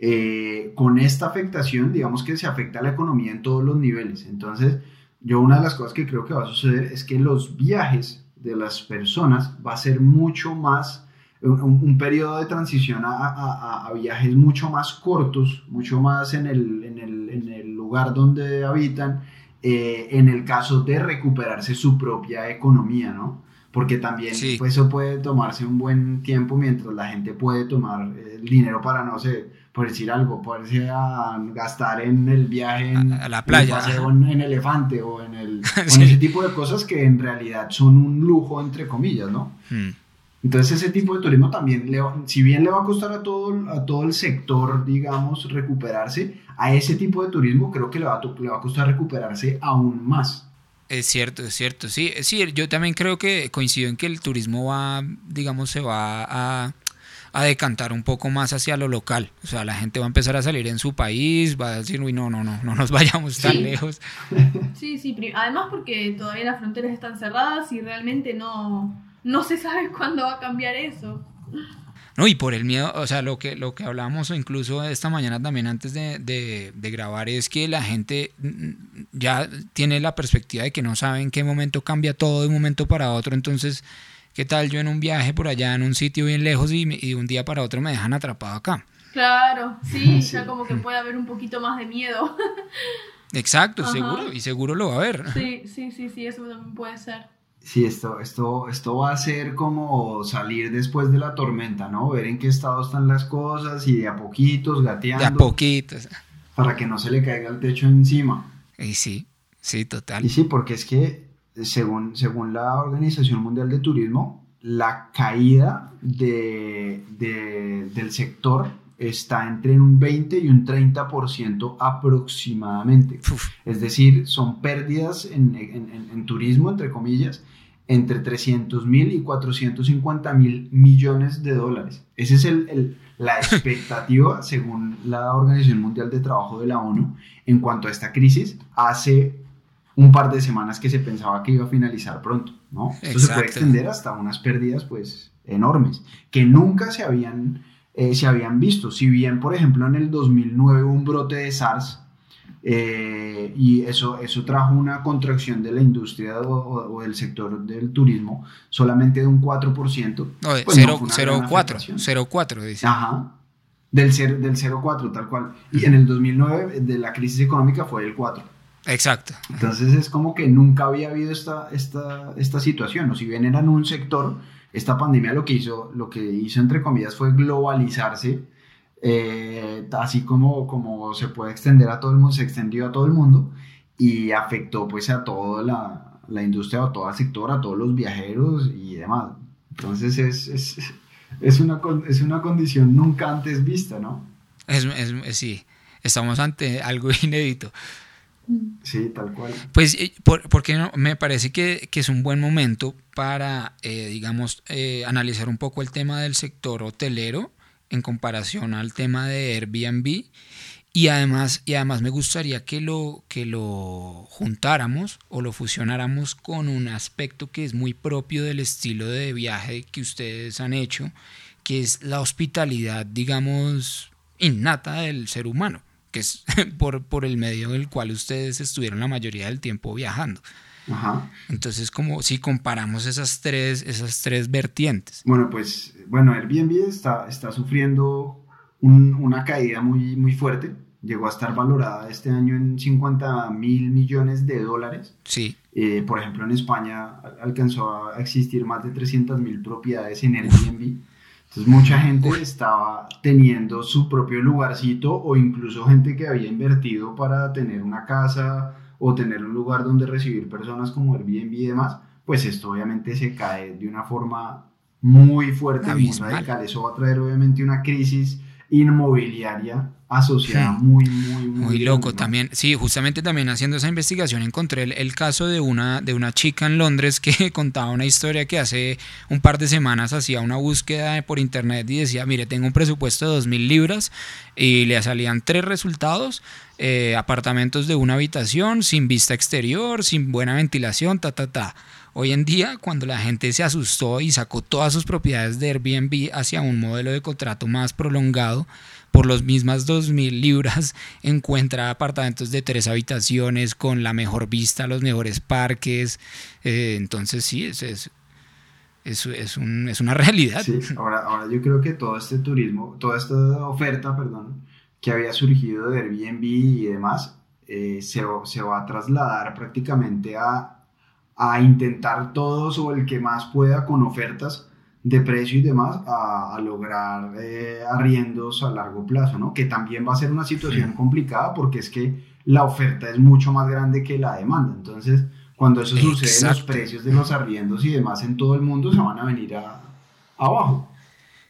eh, con esta afectación, digamos que se afecta a la economía en todos los niveles. Entonces, yo una de las cosas que creo que va a suceder es que los viajes de las personas va a ser mucho más un, periodo de transición a, viajes mucho más cortos, mucho más en el, en el, en el lugar donde habitan, eh, en el caso de recuperarse su propia economía, ¿no? Porque también pues, eso puede tomarse un buen tiempo mientras la gente puede tomar el dinero para, no sé, por decir algo, poderse a gastar en el viaje en, a, la playa, en, elefante o en, el, ese tipo de cosas que en realidad son un lujo, entre comillas, ¿no? Hmm. Entonces ese tipo de turismo también, le si bien le va a costar a todo, a todo el sector, digamos, recuperarse, a ese tipo de turismo creo que le va, a, le va a costar recuperarse aún más. Es cierto, es cierto, sí, sí, yo también creo que coincido en que el turismo va, digamos, se va a, a decantar un poco más hacia lo local. O sea, la gente va a empezar a salir en su país, va a decir, uy, no, no, no, no nos vayamos tan lejos. Sí, sí, además porque todavía las fronteras están cerradas y realmente no, no se sabe cuándo va a cambiar eso. No, y por el miedo, o sea, lo que, lo que hablábamos incluso esta mañana también antes de, grabar es que la gente ya tiene la perspectiva de que no sabe en qué momento cambia todo de un momento para otro, entonces, ¿qué tal yo en un viaje por allá, en un sitio bien lejos y, de un día para otro me dejan atrapado acá? Claro, sí, ya como que puede haber un poquito más de miedo. Exacto, seguro, y seguro lo va a haber. Sí, sí, sí, sí, eso también puede ser. Sí, esto, esto, esto va a ser como salir después de la tormenta, ¿no? Ver en qué estado están las cosas y de a poquitos, gateando. De a poquitos. Para que no se le caiga el techo encima. Y sí, sí, total. Y sí, porque es que según, según la Organización Mundial de Turismo, la caída de, del sector está entre un 20 y un 30% aproximadamente. Es decir, son pérdidas en, en, turismo, entre comillas, entre 300 mil y 450 mil millones de dólares. Esa es el, la expectativa, según la Organización Mundial de Trabajo de la ONU, en cuanto a esta crisis. Hace un par de semanas que se pensaba que iba a finalizar pronto, ¿no? Eso se puede extender hasta unas pérdidas, pues, enormes, que nunca se habían eh, se habían visto. Si bien, por ejemplo, en el 2009 hubo un brote de SARS eh, y eso, eso trajo una contracción de la industria o, del sector del turismo solamente de un 4%. No, 0,4, 0,4 dice. Ajá. Del, del 0,4 tal cual. Y en el 2009 de la crisis económica fue el 4. Exacto. Entonces es como que nunca había habido esta, esta, esta situación. O si bien eran un sector esta pandemia lo que hizo, lo que hizo entre comillas fue globalizarse, eh, así como, como se puede extender a todo el mundo, se extendió a todo el mundo y afectó pues a toda la, la industria, a todo el sector, a todos los viajeros y demás. Entonces es, es, es, una, es una condición nunca antes vista, ¿no? Es, es, sí, estamos ante algo inédito. Sí, tal cual. Pues, eh, porque no? me parece que, es un buen momento para, eh, digamos, eh, analizar un poco el tema del sector hotelero en comparación al tema de Airbnb Y además, y además me gustaría que lo, que lo juntáramos o lo fusionáramos con un aspecto que es muy propio del estilo de viaje que ustedes han hecho, que es la hospitalidad, digamos, innata del ser humano, que es por, por el medio del cual ustedes estuvieron la mayoría del tiempo viajando. Ajá. Entonces, como si comparamos esas tres, esas tres vertientes. Bueno, pues, bueno, Airbnb está, está sufriendo una caída muy, muy fuerte. Llegó a estar valorada este año en 50 mil millones de dólares. Sí. Eh, por ejemplo, en España alcanzó a existir más de 300 mil propiedades en Airbnb. Entonces mucha gente estaba teniendo su propio lugarcito o incluso gente que había invertido para tener una casa o tener un lugar donde recibir personas como Airbnb y demás, pues esto obviamente se cae de una forma muy fuerte, muy radical. Eso va a traer obviamente una crisis inmobiliaria asociada muy, muy, muy, muy loco también. Sí, justamente también haciendo esa investigación encontré el, caso de una, de una chica en Londres que contaba una historia que hace un par de semanas hacía una búsqueda por internet y decía, mire, tengo un presupuesto de 2.000 libras y le salían tres resultados, eh, apartamentos de una habitación, sin vista exterior, sin buena ventilación, ta, ta, ta. Hoy en día, cuando la gente se asustó y sacó todas sus propiedades de Airbnb hacia un modelo de contrato más prolongado, por las mismas 2.000 libras encuentra apartamentos de tres habitaciones con la mejor vista, los mejores parques. Eh, entonces sí, es, es, es, un, es una realidad. Ahora, ahora yo creo que todo este turismo, toda esta oferta, perdón, que había surgido de Airbnb y demás, eh, se, se va a trasladar prácticamente a a intentar todos o el que más pueda con ofertas de precio y demás a, lograr eh, arriendos a largo plazo, ¿no? Que también va a ser una situación complicada porque es que la oferta es mucho más grande que la demanda. Entonces, cuando eso sucede, los precios de los arriendos y demás en todo el mundo se van a venir a, abajo.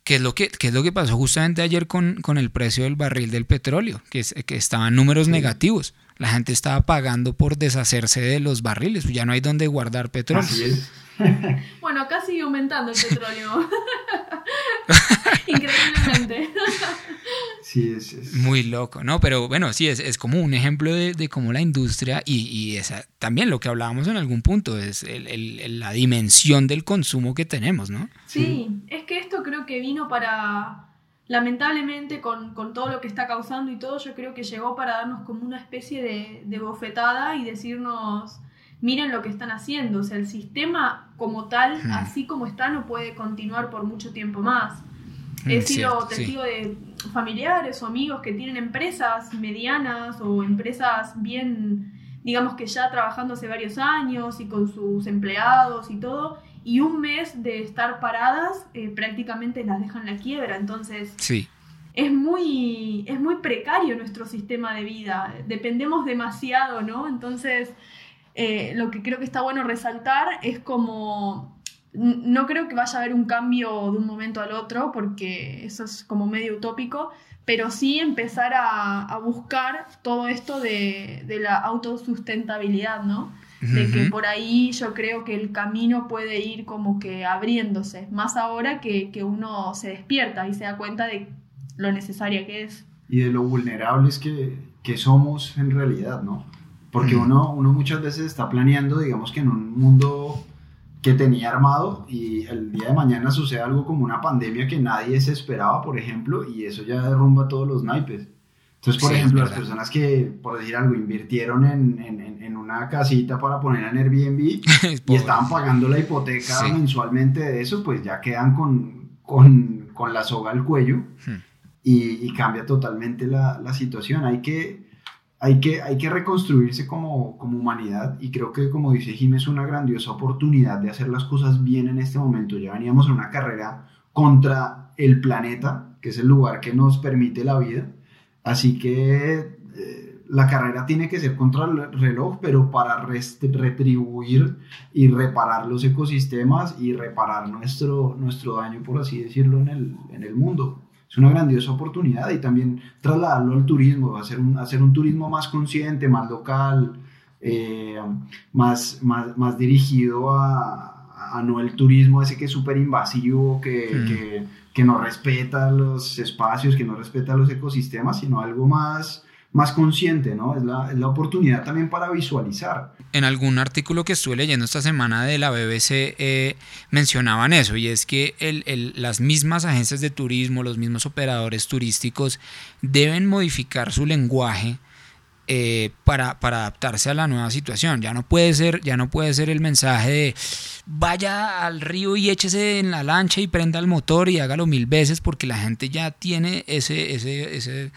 ¿Qué es, lo que, es lo que pasó justamente ayer con, con el precio del barril del petróleo? Que, es, que estaban números negativos la gente estaba pagando por deshacerse de los barriles, ya no hay donde guardar petróleo. bueno, acá sigue aumentando el petróleo. Increíblemente. Sí, es, Muy loco, ¿no? Pero bueno, sí, es, es como un ejemplo de, de cómo la industria y, y, esa, también lo que hablábamos en algún punto, es el, la dimensión del consumo que tenemos, ¿no? sí, es que esto creo que vino para lamentablemente con, todo lo que está causando y todo, yo creo que llegó para darnos como una especie de, bofetada y decirnos, miren lo que están haciendo, o sea, el sistema como tal, hmm. así como está, no puede continuar por mucho tiempo más. Hmm, He sido testigo de familiares o amigos que tienen empresas medianas o empresas bien, digamos que ya trabajando hace varios años y con sus empleados y todo, y un mes de estar paradas eh, prácticamente las dejan la quiebra. Entonces, sí. es, muy, es muy precario nuestro sistema de vida, dependemos demasiado, ¿no? Entonces, eh, lo que creo que está bueno resaltar es como... No creo que vaya a haber un cambio de un momento al otro, porque eso es como medio utópico, pero sí empezar a, buscar todo esto de, de la autosustentabilidad, ¿no? de que por ahí yo creo que el camino puede ir como que abriéndose, más ahora que, uno se despierta y se da cuenta de lo necesaria que es. Y de lo vulnerables que, que somos en realidad, ¿no? Porque uno, uno muchas veces está planeando, digamos que en un mundo que tenía armado y el día de mañana sucede algo como una pandemia que nadie se esperaba, por ejemplo, y eso ya derrumba todos los naipes. Entonces, por ejemplo, las personas que, por decir algo, invirtieron en, en, en una casita para poner en Airbnb y estaban pagando la hipoteca mensualmente de eso, pues ya quedan con, con, con la soga al cuello hmm. y, y, cambia totalmente la, la, situación. Hay que, hay que, hay que reconstruirse como, como humanidad y creo que, como dice Jim, es una grandiosa oportunidad de hacer las cosas bien en este momento. Ya veníamos en una carrera contra el planeta, que es el lugar que nos permite la vida Así que eh, la carrera tiene que ser contra el reloj, pero para retribuir y reparar los ecosistemas y reparar nuestro, nuestro daño, por así decirlo, en el, en el mundo. Es una grandiosa oportunidad y también trasladarlo al turismo, hacer un, hacer un turismo más consciente, más local, eh, más, más, más dirigido a, a, no el turismo ese que es súper invasivo, que, hmm. que que no respeta los espacios, que no respeta los ecosistemas, sino algo más, más consciente, ¿no? Es la, es la, oportunidad también para visualizar. En algún artículo que estuve leyendo esta semana de la BBC eh, mencionaban eso, y es que el, el, las mismas agencias de turismo, los mismos operadores turísticos deben modificar su lenguaje eh, para, para, adaptarse a la nueva situación. Ya no puede ser, ya no puede ser el mensaje de vaya al río y échese en la lancha y prenda el motor y hágalo mil veces porque la gente ya tiene ese, ese, ese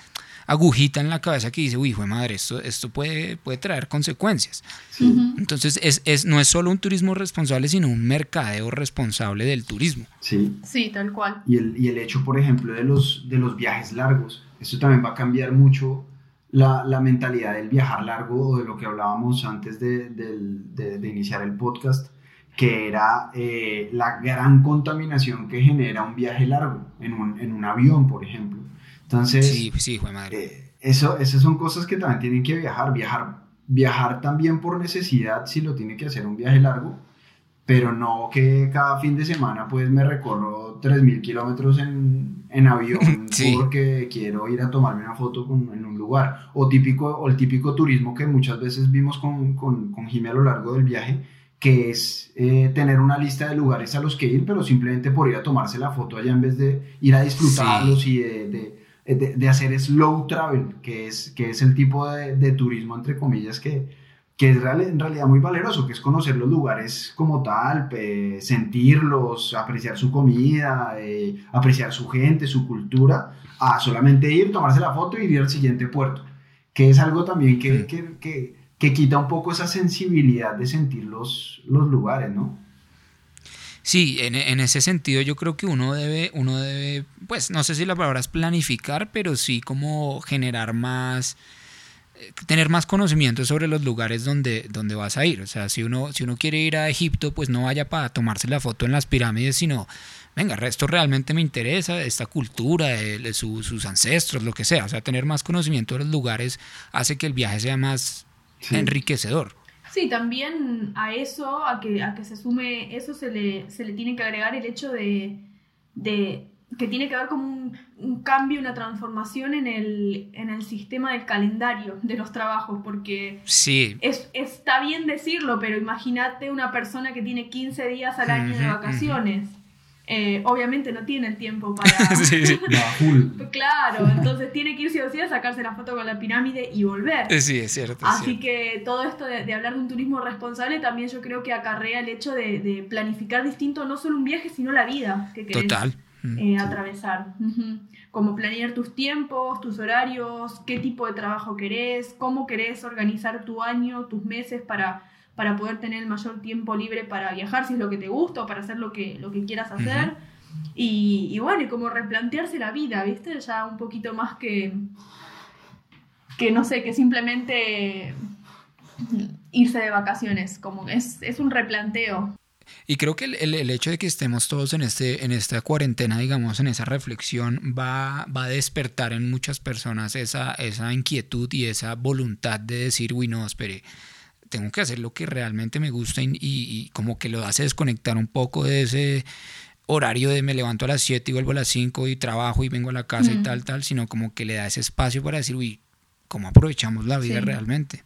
agujita en la cabeza que dice, uy, fue madre, esto, esto puede, puede traer consecuencias. Entonces, es, es, no es solo un turismo responsable, sino un mercadeo responsable del turismo. Sí. Sí, tal cual. Y el, y el hecho, por ejemplo, de los, de los viajes largos, eso también va a cambiar mucho la, la, mentalidad del viajar largo o de lo que hablábamos antes de, de, de iniciar el podcast, que era eh, la gran contaminación que genera un viaje largo en un, en un avión, por ejemplo. Entonces, sí, sí, madre. Eh, eso, esas son cosas que también tienen que viajar, viajar, viajar también por necesidad si lo tiene que hacer un viaje largo, pero no que cada fin de semana pues me recorro 3.000 kilómetros en, en, avión porque quiero ir a tomarme una foto con, en un lugar. O, típico, o el típico turismo que muchas veces vimos con, con, con Jimmy a lo largo del viaje, que es eh, tener una lista de lugares a los que ir, pero simplemente por ir a tomarse la foto allá en vez de ir a disfrutarlos y de, de, de, hacer slow travel, que es, que es el tipo de, turismo, entre comillas, que, que es en realidad muy valeroso, que es conocer los lugares como tal, sentirlos, apreciar su comida, eh, apreciar su gente, su cultura, a solamente ir, tomarse la foto y ir al siguiente puerto, que es algo también que, que, que, que quita un poco esa sensibilidad de sentir los, los lugares, ¿no? Sí, en, en, ese sentido yo creo que uno debe, uno debe, pues no sé si la palabra es planificar, pero sí como generar más, tener más conocimiento sobre los lugares donde, donde vas a ir. O sea, si uno, si uno quiere ir a Egipto, pues no vaya para tomarse la foto en las pirámides, sino, venga, esto realmente me interesa, esta cultura, de, sus ancestros, lo que sea. O sea, tener más conocimiento de los lugares hace que el viaje sea más enriquecedor. Sí, también a eso, a que, a que se sume eso, se le, se le tiene que agregar el hecho de, de que tiene que haber como un, un, cambio, una transformación en el, en el sistema del calendario de los trabajos, porque sí. es, está bien decirlo, pero imagínate una persona que tiene 15 días al año de vacaciones. Eh, obviamente no tiene el tiempo para... sí, sí. claro, entonces tiene que irse o sí a sacarse la foto con la pirámide y volver. Eh, sí, es cierto. Así que todo esto de, hablar de un turismo responsable también yo creo que acarrea el hecho de, planificar distinto no solo un viaje, sino la vida que querés Total. Eh, atravesar. Como planear tus tiempos, tus horarios, qué tipo de trabajo querés, cómo querés organizar tu año, tus meses para para poder tener el mayor tiempo libre para viajar si es lo que te gusta o para hacer lo que, lo que quieras hacer. y, y, bueno, y como replantearse la vida, ¿viste? Ya un poquito más que, que no sé, que simplemente irse de vacaciones, como es, es un replanteo. Y creo que el, el, hecho de que estemos todos en, este, en esta cuarentena, digamos, en esa reflexión, va, va a despertar en muchas personas esa, esa inquietud y esa voluntad de decir, uy, no, espere, tengo que hacer lo que realmente me gusta y, como que lo hace desconectar un poco de ese horario de me levanto a las 7 y vuelvo a las 5 y trabajo y vengo a la casa y tal, tal, sino como que le da ese espacio para decir, uy, ¿cómo aprovechamos la vida realmente?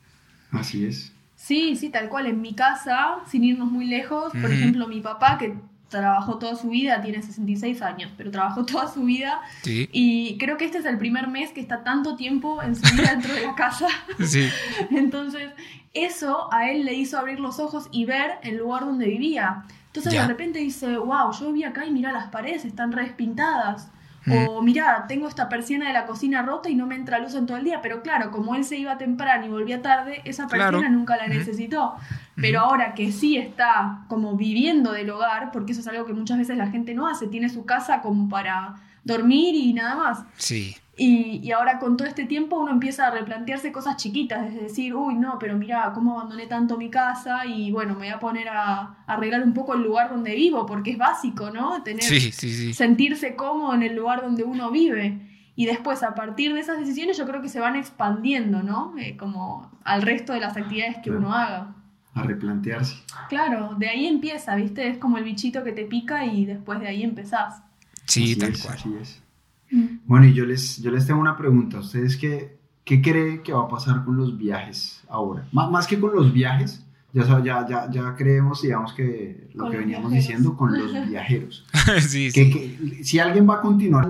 Así es. Sí, sí, tal cual. En mi casa, sin irnos muy lejos, por ejemplo, mi papá, que trabajó toda su vida, tiene 66 años, pero trabajó toda su vida. Y creo que este es el primer mes que está tanto tiempo en su vida dentro de la casa. Sí. Entonces, eso a él le hizo abrir los ojos y ver el lugar donde vivía. Entonces de repente dice, wow, yo viví acá y mira las paredes, están redespintadas. Mm. O mira, tengo esta persiana de la cocina rota y no me entra luz en todo el día. Pero claro, como él se iba temprano y volvía tarde, esa persiana nunca la necesitó. Pero ahora que sí está como viviendo del hogar, porque eso es algo que muchas veces la gente no hace, tiene su casa como para dormir y nada más. Sí. Y, y, ahora con todo este tiempo uno empieza a replantearse cosas chiquitas, es decir, uy, no, pero mira, cómo abandoné tanto mi casa y bueno, me voy a poner a, arreglar un poco el lugar donde vivo, porque es básico, ¿no? Tener, sí, sí, sí. sentirse cómodo en el lugar donde uno vive. Y después, a partir de esas decisiones, yo creo que se van expandiendo, ¿no? Eh, como al resto de las actividades que uno haga. A replantearse. Claro, de ahí empieza, ¿viste? Es como el bichito que te pica y después de ahí empezás. Sí, tal cual. Así es. Mm. Bueno, y yo les, yo les tengo una pregunta. ¿Ustedes qué, ¿qué cree que va a pasar con los viajes ahora? más que con los viajes, ya, ya, ya, ya creemos, digamos, que lo que veníamos diciendo con los viajeros. sí, que, sí. si alguien va a continuar,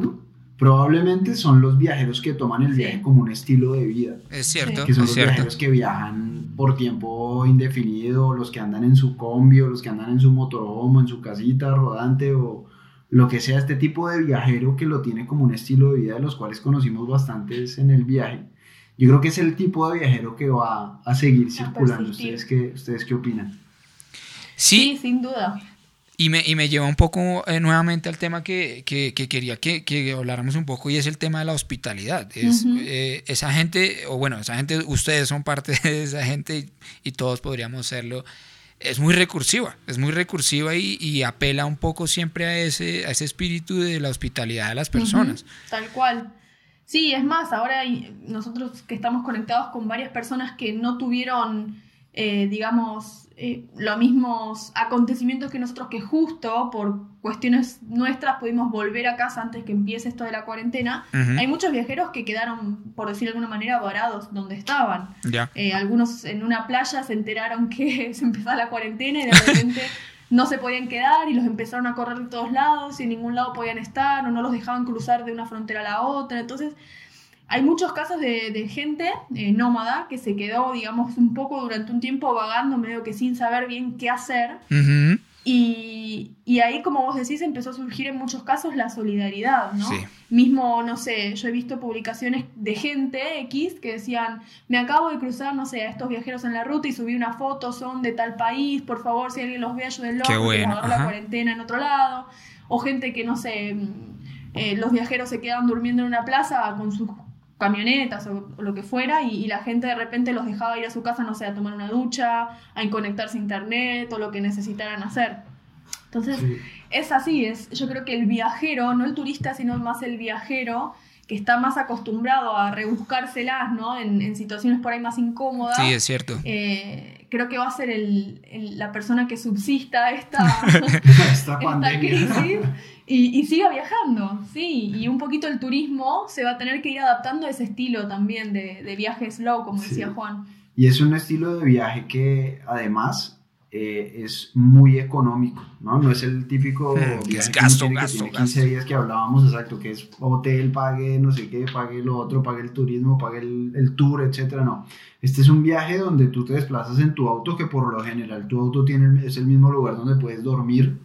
probablemente son los viajeros que toman el viaje como un estilo de vida. Es cierto. Que son los viajeros que viajan por tiempo indefinido, los que andan en su combi, los que andan en su motorhome, en su casita rodante o lo que sea, este tipo de viajero que lo tiene como un estilo de vida, de los cuales conocimos bastantes en el viaje yo creo que es el tipo de viajero que va a seguir circulando. ¿Ustedes qué, ¿Ustedes qué opinan? Sí, sin duda. Y me, y me lleva un poco eh, nuevamente al tema que, que, que quería que, que, habláramos un poco y es el tema de la hospitalidad. Es, eh, esa gente, o bueno, esa gente, ustedes son parte de esa gente y, y todos podríamos serlo, es muy recursiva, es muy recursiva y, y, apela un poco siempre a ese, a ese espíritu de la hospitalidad de las personas. Tal cual. Sí, es más, ahora nosotros que estamos conectados con varias personas que no tuvieron, eh, digamos, eh, los mismos acontecimientos que nosotros, que justo por cuestiones nuestras pudimos volver a casa antes que empiece esto de la cuarentena, hay muchos viajeros que quedaron, por decir de alguna manera, varados donde estaban. Eh, algunos en una playa se enteraron que se empezaba la cuarentena y de repente... no se podían quedar y los empezaron a correr de todos lados y en ningún lado podían estar o no los dejaban cruzar de una frontera a la otra. Entonces, hay muchos casos de, gente eh, nómada que se quedó, digamos, un poco durante un tiempo vagando, medio que sin saber bien qué hacer. Y, ahí, como vos decís, empezó a surgir en muchos casos la solidaridad, ¿no? Mismo, no sé, yo he visto publicaciones de gente X que decían, me acabo de cruzar, no sé, a estos viajeros en la ruta y subí una foto, son de tal país, por favor, si alguien los ve, ayúdenlo, Qué bueno. la cuarentena en otro lado. O gente que, no sé, mm, eh, los viajeros se quedan durmiendo en una plaza con sus camionetas o, lo que fuera y, la gente de repente los dejaba ir a su casa, no sé, a tomar una ducha, a conectarse a internet o lo que necesitaran hacer. Entonces, es así, es, yo creo que el viajero, no el turista, sino más el viajero, que está más acostumbrado a rebuscárselas, ¿no? En, situaciones por ahí más incómodas. Sí, es cierto. Eh, creo que va a ser el, la persona que subsista esta, esta, crisis y, y, siga viajando, sí. Y un poquito el turismo se va a tener que ir adaptando a ese estilo también de, de viaje slow, como decía Juan. Y es un estilo de viaje que además eh, es muy económico, ¿no? No es el típico hmm, viaje gasto, que, tiene 15 días que hablábamos, exacto, que es hotel, pague no sé qué, pague lo otro, pague el turismo, pague el, el tour, etcétera, no. Este es un viaje donde tú te desplazas en tu auto, que por lo general tu auto tiene, es el mismo lugar donde puedes dormir,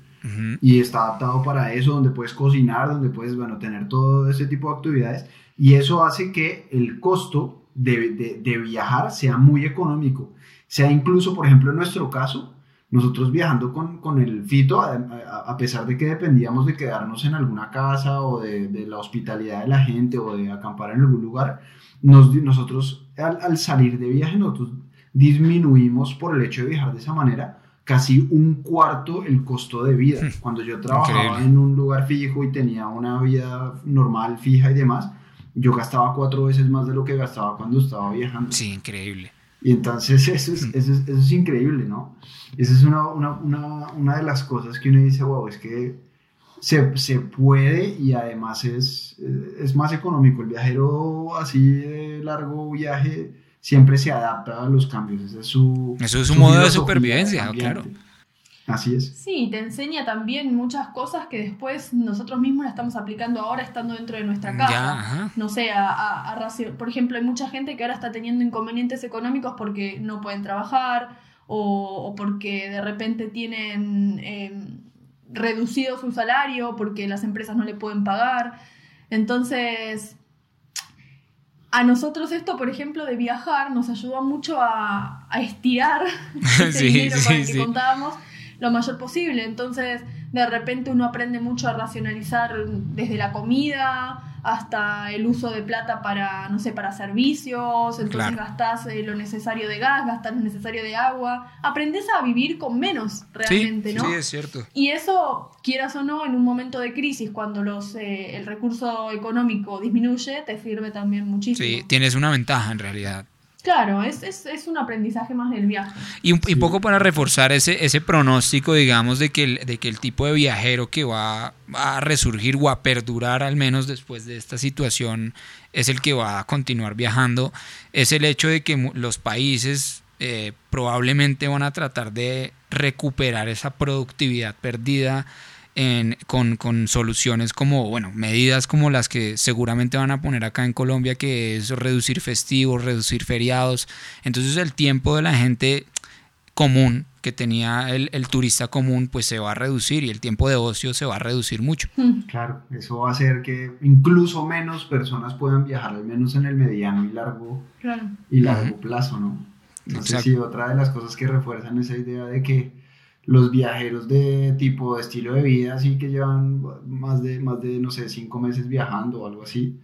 y está adaptado para eso, donde puedes cocinar, donde puedes, bueno, tener todo ese tipo de actividades. Y eso hace que el costo de, de, viajar sea muy económico. Sea incluso, por ejemplo, en nuestro caso, nosotros viajando con, con el FITO, a, pesar de que dependíamos de quedarnos en alguna casa o de, la hospitalidad de la gente o de acampar en algún lugar, nos, nosotros al, al salir de viaje, nosotros disminuimos por el hecho de viajar de esa manera casi un cuarto el costo de vida. Hmm. Cuando yo trabajaba en un lugar fijo y tenía una vida normal, fija y demás, yo gastaba cuatro veces más de lo que gastaba cuando estaba viajando. Sí, increíble. Y entonces eso es, hmm. eso es, eso es increíble, ¿no? Esa es una, una, una, una, de las cosas que uno dice, wow, es que se, se, puede y además es, es más económico. El viajero así de largo viaje siempre se adapta a los cambios. Ese es su, Eso es un modo de supervivencia, claro. Así es. Sí, te enseña también muchas cosas que después nosotros mismos la estamos aplicando ahora estando dentro de nuestra casa. no sé, a, a, por ejemplo, hay mucha gente que ahora está teniendo inconvenientes económicos porque no pueden trabajar o, porque de repente tienen em, reducido su salario porque las empresas no le pueden pagar. Entonces, a nosotros esto, por ejemplo, de viajar, nos ayudó mucho a, a estirar ese dinero para el que contábamos lo mayor posible. Entonces, de repente uno aprende mucho a racionalizar desde la comida hasta el uso de plata para, no sé, para servicios, entonces gastás eh, lo necesario de gas, gastás lo necesario de agua, aprendes a vivir con menos realmente, ¿no? Sí, es cierto. Y eso, quieras o no, en un momento de crisis, cuando los, eh, el recurso económico disminuye, te sirve también muchísimo. Sí, tienes una ventaja en realidad. Claro, es, es, un aprendizaje más del viaje. Y un poco para reforzar ese, ese pronóstico, digamos, de que, el, de que el tipo de viajero que va, a resurgir o a perdurar al menos después de esta situación es el que va a continuar viajando, es el hecho de que los países eh, probablemente van a tratar de recuperar esa productividad perdida con, soluciones como, bueno, medidas como las que seguramente van a poner acá en Colombia, que es reducir festivos, reducir feriados. Entonces el tiempo de la gente común que tenía el, turista común, pues se va a reducir y el tiempo de ocio se va a reducir mucho. Mm. Claro, eso va a hacer que incluso menos personas puedan viajar, al menos en el mediano y largo, y largo plazo, ¿no? No sé si otra de las cosas que refuerzan esa idea de que los viajeros de tipo de estilo de vida, así que llevan más de, más de no sé, cinco meses viajando o algo así,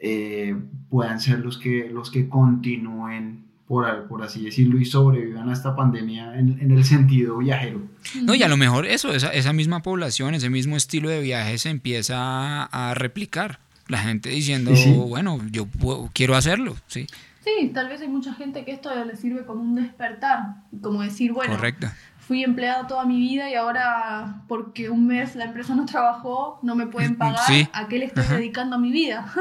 eh, puedan ser los que, los que continúen, por, por así decirlo, y sobrevivan a esta pandemia en, el sentido viajero. No, y a lo mejor eso, esa, esa misma población, ese mismo estilo de viaje se empieza a, replicar. La gente diciendo, bueno, yo quiero hacerlo, sí. Sí, tal vez hay mucha gente que esto le sirve como un despertar, como decir, bueno, Correcto fui empleado toda mi vida y ahora porque un mes la empresa no trabajó, no me pueden pagar, ¿a qué le estoy dedicando a mi vida?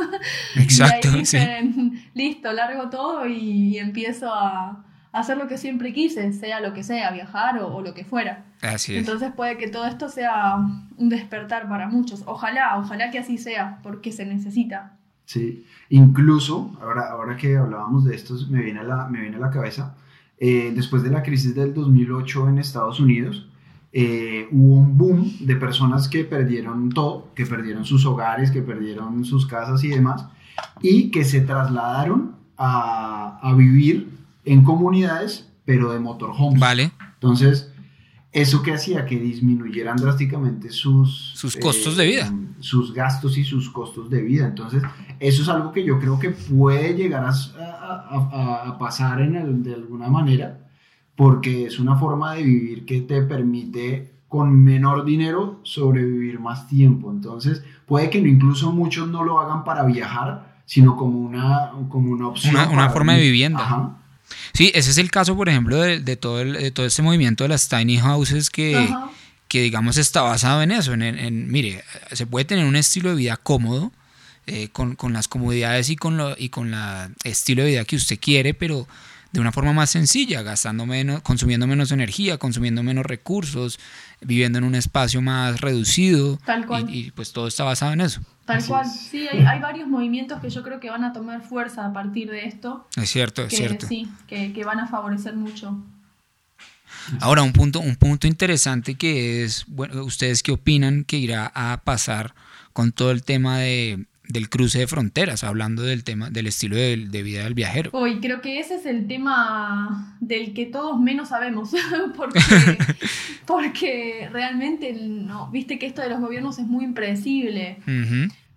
Exacto. y ahí dicen, listo, largo todo y, empiezo a, hacer lo que siempre quise, sea lo que sea, viajar o, lo que fuera. Así es. Entonces puede que todo esto sea un despertar para muchos. Ojalá, ojalá que así sea, porque se necesita. Sí, incluso, ahora, ahora que hablábamos de esto, me viene a la, me viene a la cabeza eh, después de la crisis del 2008 en Estados Unidos, eh, hubo un boom de personas que perdieron todo, que perdieron sus hogares, que perdieron sus casas y demás, y que se trasladaron a, a vivir en comunidades, pero de motorhomes. Vale. Entonces, eso que hacía que disminuyeran drásticamente sus, sus costos de vida. Eh, sus gastos y sus costos de vida. Entonces, eso es algo que yo creo que puede llegar a, a, pasar en el, de alguna manera, porque es una forma de vivir que te permite con menor dinero sobrevivir más tiempo. Entonces, puede que incluso muchos no lo hagan para viajar, sino como una, como una opción. Una, forma de vivienda. Ajá. Sí, ese es el caso, por ejemplo, de, todo, el, todo este movimiento de las tiny houses que, que digamos, está basado en eso. En, mire, se puede tener un estilo de vida cómodo, eh, con, con, las comodidades y con, lo, y con la estilo de vida que usted quiere, pero de una forma más sencilla, gastando menos, consumiendo menos energía, consumiendo menos recursos, viviendo en un espacio más reducido. Tal cual. Y, pues todo está basado en eso. Tal cual. Sí, hay, varios movimientos que yo creo que van a tomar fuerza a partir de esto. Es cierto, es cierto. Sí, que, que van a favorecer mucho. Ahora, un punto, un punto interesante que es, bueno, ¿ustedes qué opinan que irá a pasar con todo el tema de del cruce de fronteras, hablando del tema del estilo de, vida del viajero. Hoy creo que ese es el tema del que todos menos sabemos, porque, porque realmente no, viste que esto de los gobiernos es muy impredecible.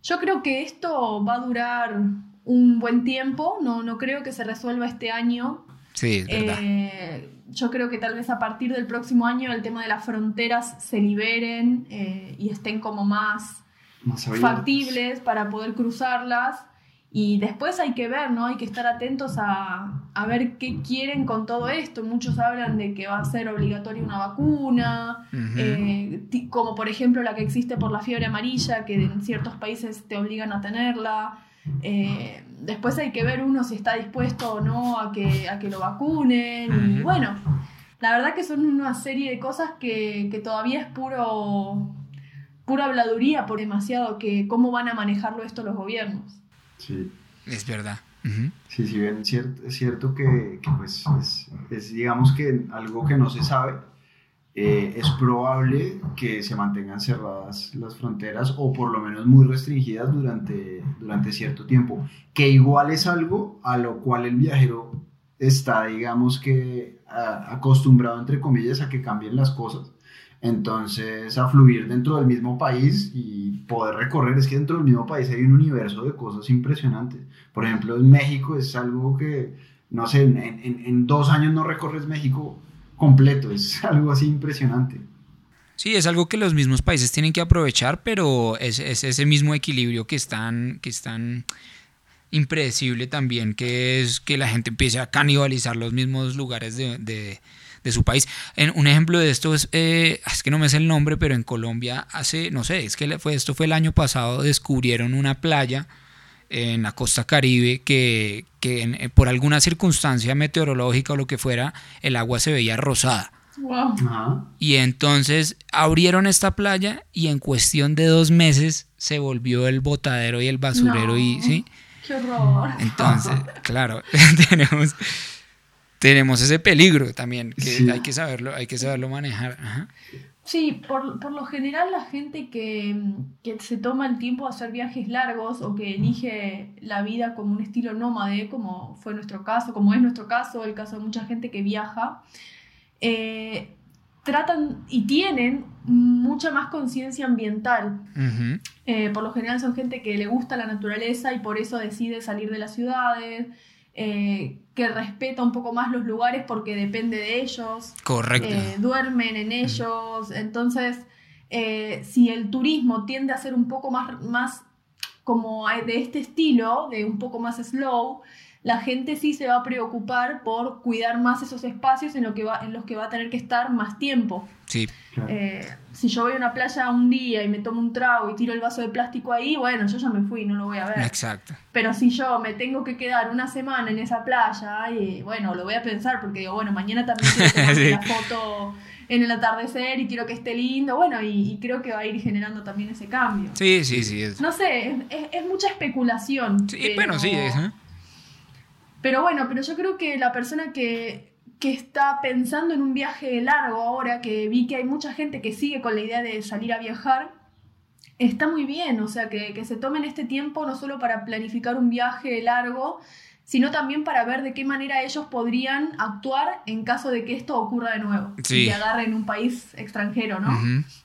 Yo creo que esto va a durar un buen tiempo, no, no creo que se resuelva este año. Sí, es verdad. Eh, yo creo que tal vez a partir del próximo año el tema de las fronteras se liberen eh, y estén como más factibles para poder cruzarlas. Y después hay que ver, ¿no? Hay que estar atentos a, a, ver qué quieren con todo esto. Muchos hablan de que va a ser obligatoria una vacuna, eh, como por ejemplo la que existe por la fiebre amarilla, que en ciertos países te obligan a tenerla. Eh, después hay que ver uno si está dispuesto o no a que, a que lo vacunen. Y bueno, la verdad que son una serie de cosas que, que todavía es puro pura habladuría por demasiado que cómo van a manejarlo esto los gobiernos. Sí. Es verdad. Sí, si bien es cierto, es cierto que, pues es, digamos que algo que no se sabe, eh, es probable que se mantengan cerradas las fronteras o por lo menos muy restringidas durante, durante cierto tiempo, que igual es algo a lo cual el viajero está, digamos que, acostumbrado, entre comillas, a que cambien las cosas entonces, a fluir dentro del mismo país y poder recorrer, es que dentro del mismo país hay un universo de cosas impresionantes. Por ejemplo, en México es algo que, no sé, en, en, dos años no recorres México completo, es algo así impresionante. Sí, es algo que los mismos países tienen que aprovechar, pero es, es ese mismo equilibrio que están, que están impredecible también, que es que la gente empiece a canibalizar los mismos lugares de, de, su país. En, un ejemplo de esto es, eh, es que no me sé el nombre, pero en Colombia hace, no sé, es que fue, esto fue el año pasado, descubrieron una playa en la costa caribe que, que eh, por alguna circunstancia meteorológica o lo que fuera, el agua se veía rosada. Y entonces abrieron esta playa y en cuestión de dos meses se volvió el botadero y el basurero y sí. Qué horror. Entonces, claro, tenemos, tenemos ese peligro también que hay que saberlo, hay que saberlo manejar. Sí, por, por, lo general la gente que, que, se toma el tiempo de hacer viajes largos o que elige la vida como un estilo nómade, como fue nuestro caso, como es nuestro caso, el caso de mucha gente que viaja, eh, tratan y tienen mucha más conciencia ambiental. Eh, por lo general son gente que le gusta la naturaleza y por eso decide salir de las ciudades, eh, que respeta un poco más los lugares porque depende de ellos. Correcto. duermen en ellos. Entonces, si el turismo tiende a ser un poco más, más como de este estilo, de un poco más slow, la gente sí se va a preocupar por cuidar más esos espacios en, lo que va, en los que va a tener que estar más tiempo. Sí. Eh, si yo voy a una playa un día y me tomo un trago y tiro el vaso de plástico ahí, bueno, yo ya me fui, no lo voy a ver. Exacto. Pero si yo me tengo que quedar una semana en esa playa, y, bueno, lo voy a pensar porque digo, bueno, mañana también quiero tomar la foto en el atardecer y quiero que esté lindo, bueno, y, creo que va a ir generando también ese cambio. Sí, sí, sí. No sé, es, mucha especulación. Sí, bueno, sí, es, ¿eh? Pero bueno, pero yo creo que la persona que, que está pensando en un viaje largo ahora, que vi que hay mucha gente que sigue con la idea de salir a viajar, está muy bien, o sea, que, que, se tomen este tiempo no solo para planificar un viaje largo, sino también para ver de qué manera ellos podrían actuar en caso de que esto ocurra de nuevo sí. y que agarren un país extranjero, ¿no?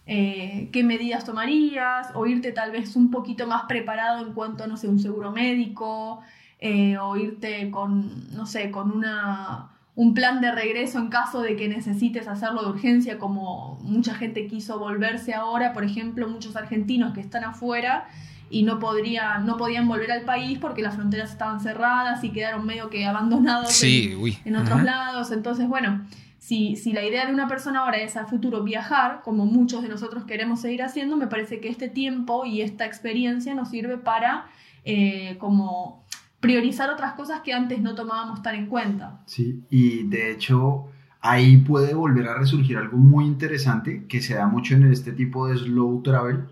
Eh, ¿Qué medidas tomarías? O irte tal vez un poquito más preparado en cuanto, no sé, un seguro médico, eh, o irte con, no sé, con una, un plan de regreso en caso de que necesites hacerlo de urgencia, como mucha gente quiso volverse ahora, por ejemplo, muchos argentinos que están afuera y no, podría, no podían volver al país porque las fronteras estaban cerradas y quedaron medio que abandonados en, otros lados. Entonces, bueno, si, si, la idea de una persona ahora es a futuro viajar, como muchos de nosotros queremos seguir haciendo, me parece que este tiempo y esta experiencia nos sirve para eh, como priorizar otras cosas que antes no tomábamos tan en cuenta. Sí, y de hecho ahí puede volver a resurgir algo muy interesante que se da mucho en este tipo de slow travel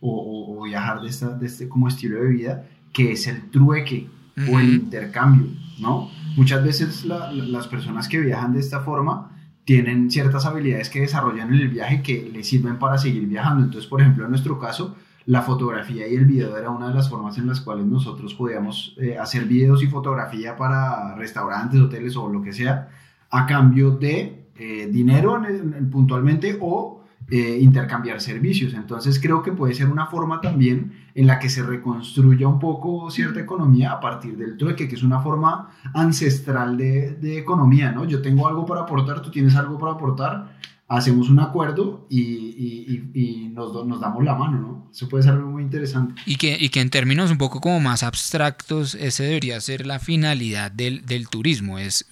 o, viajar de, esta, de este como estilo de vida, que es el trueque o el intercambio, ¿no? Muchas veces las personas que viajan de esta forma tienen ciertas habilidades que desarrollan en el viaje que les sirven para seguir viajando. Entonces, por ejemplo, en nuestro caso, la fotografía y el video era una de las formas en las cuales nosotros podíamos eh, hacer videos y fotografía para restaurantes, hoteles o lo que sea, a cambio de eh, dinero puntualmente o eh, intercambiar servicios. Entonces creo que puede ser una forma también en la que se reconstruya un poco cierta economía a partir del trueque, que es una forma ancestral de, de economía, ¿no? Yo tengo algo para aportar, tú tienes algo para aportar hacemos un acuerdo y, y, y, nos, nos, damos la mano, ¿no? Eso puede ser algo muy interesante. Y que, y que en términos un poco como más abstractos, ese debería ser la finalidad del, del turismo, es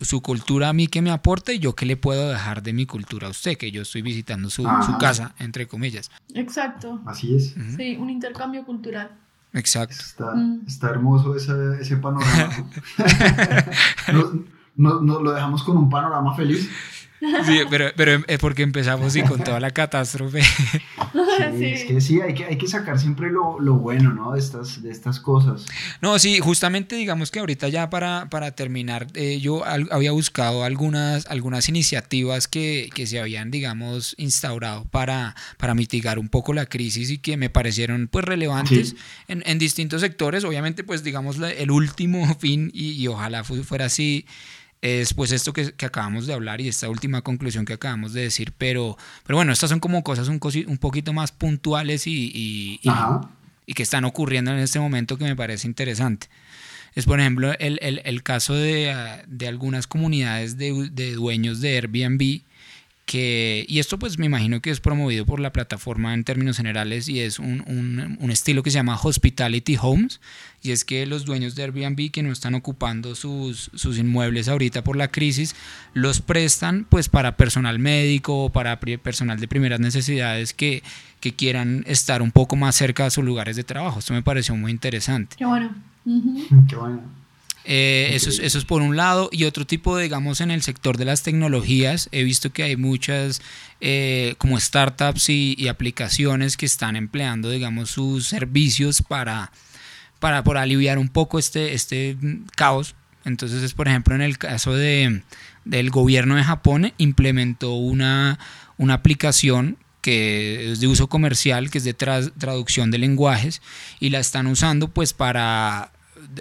su cultura a mí que me aporta y yo que le puedo dejar de mi cultura a usted, que yo estoy visitando su, su casa, entre comillas. Exacto. Así es. Sí, un intercambio cultural. Exacto. Está, mm. está hermoso ese, ese panorama. no, no, lo dejamos con un panorama feliz. Sí, pero, pero es porque empezamos y con toda la catástrofe. Sí, Es que sí, hay que, hay que sacar siempre lo, lo, bueno, ¿no? De estas, de estas cosas. No, sí, justamente digamos que ahorita ya para, para terminar, eh, yo había buscado algunas, algunas iniciativas que, que, se habían, digamos, instaurado para, para mitigar un poco la crisis y que me parecieron pues relevantes en, en, distintos sectores. Obviamente, pues digamos, el último fin y, y ojalá fuera así es pues esto que, que, acabamos de hablar y esta última conclusión que acabamos de decir, pero, pero bueno, estas son como cosas un, un poquito más puntuales y, y, y, que están ocurriendo en este momento que me parece interesante. Es por ejemplo el, el, el caso de, de, algunas comunidades de, de, dueños de Airbnb que, y esto pues me imagino que es promovido por la plataforma en términos generales y es un, un, un, estilo que se llama Hospitality Homes y es que los dueños de Airbnb que no están ocupando sus, sus inmuebles ahorita por la crisis los prestan pues para personal médico o para personal de primeras necesidades que, que quieran estar un poco más cerca de sus lugares de trabajo. Esto me pareció muy interesante. Qué bueno. Qué bueno. Eh, eso, es, eso es por un lado. Y otro tipo, digamos, en el sector de las tecnologías, he visto que hay muchas eh, como startups y, aplicaciones que están empleando, digamos, sus servicios para, para, por aliviar un poco este, este caos. Entonces, es, por ejemplo, en el caso de, del gobierno de Japón, implementó una, una aplicación que es de uso comercial, que es de traducción de lenguajes, y la están usando pues para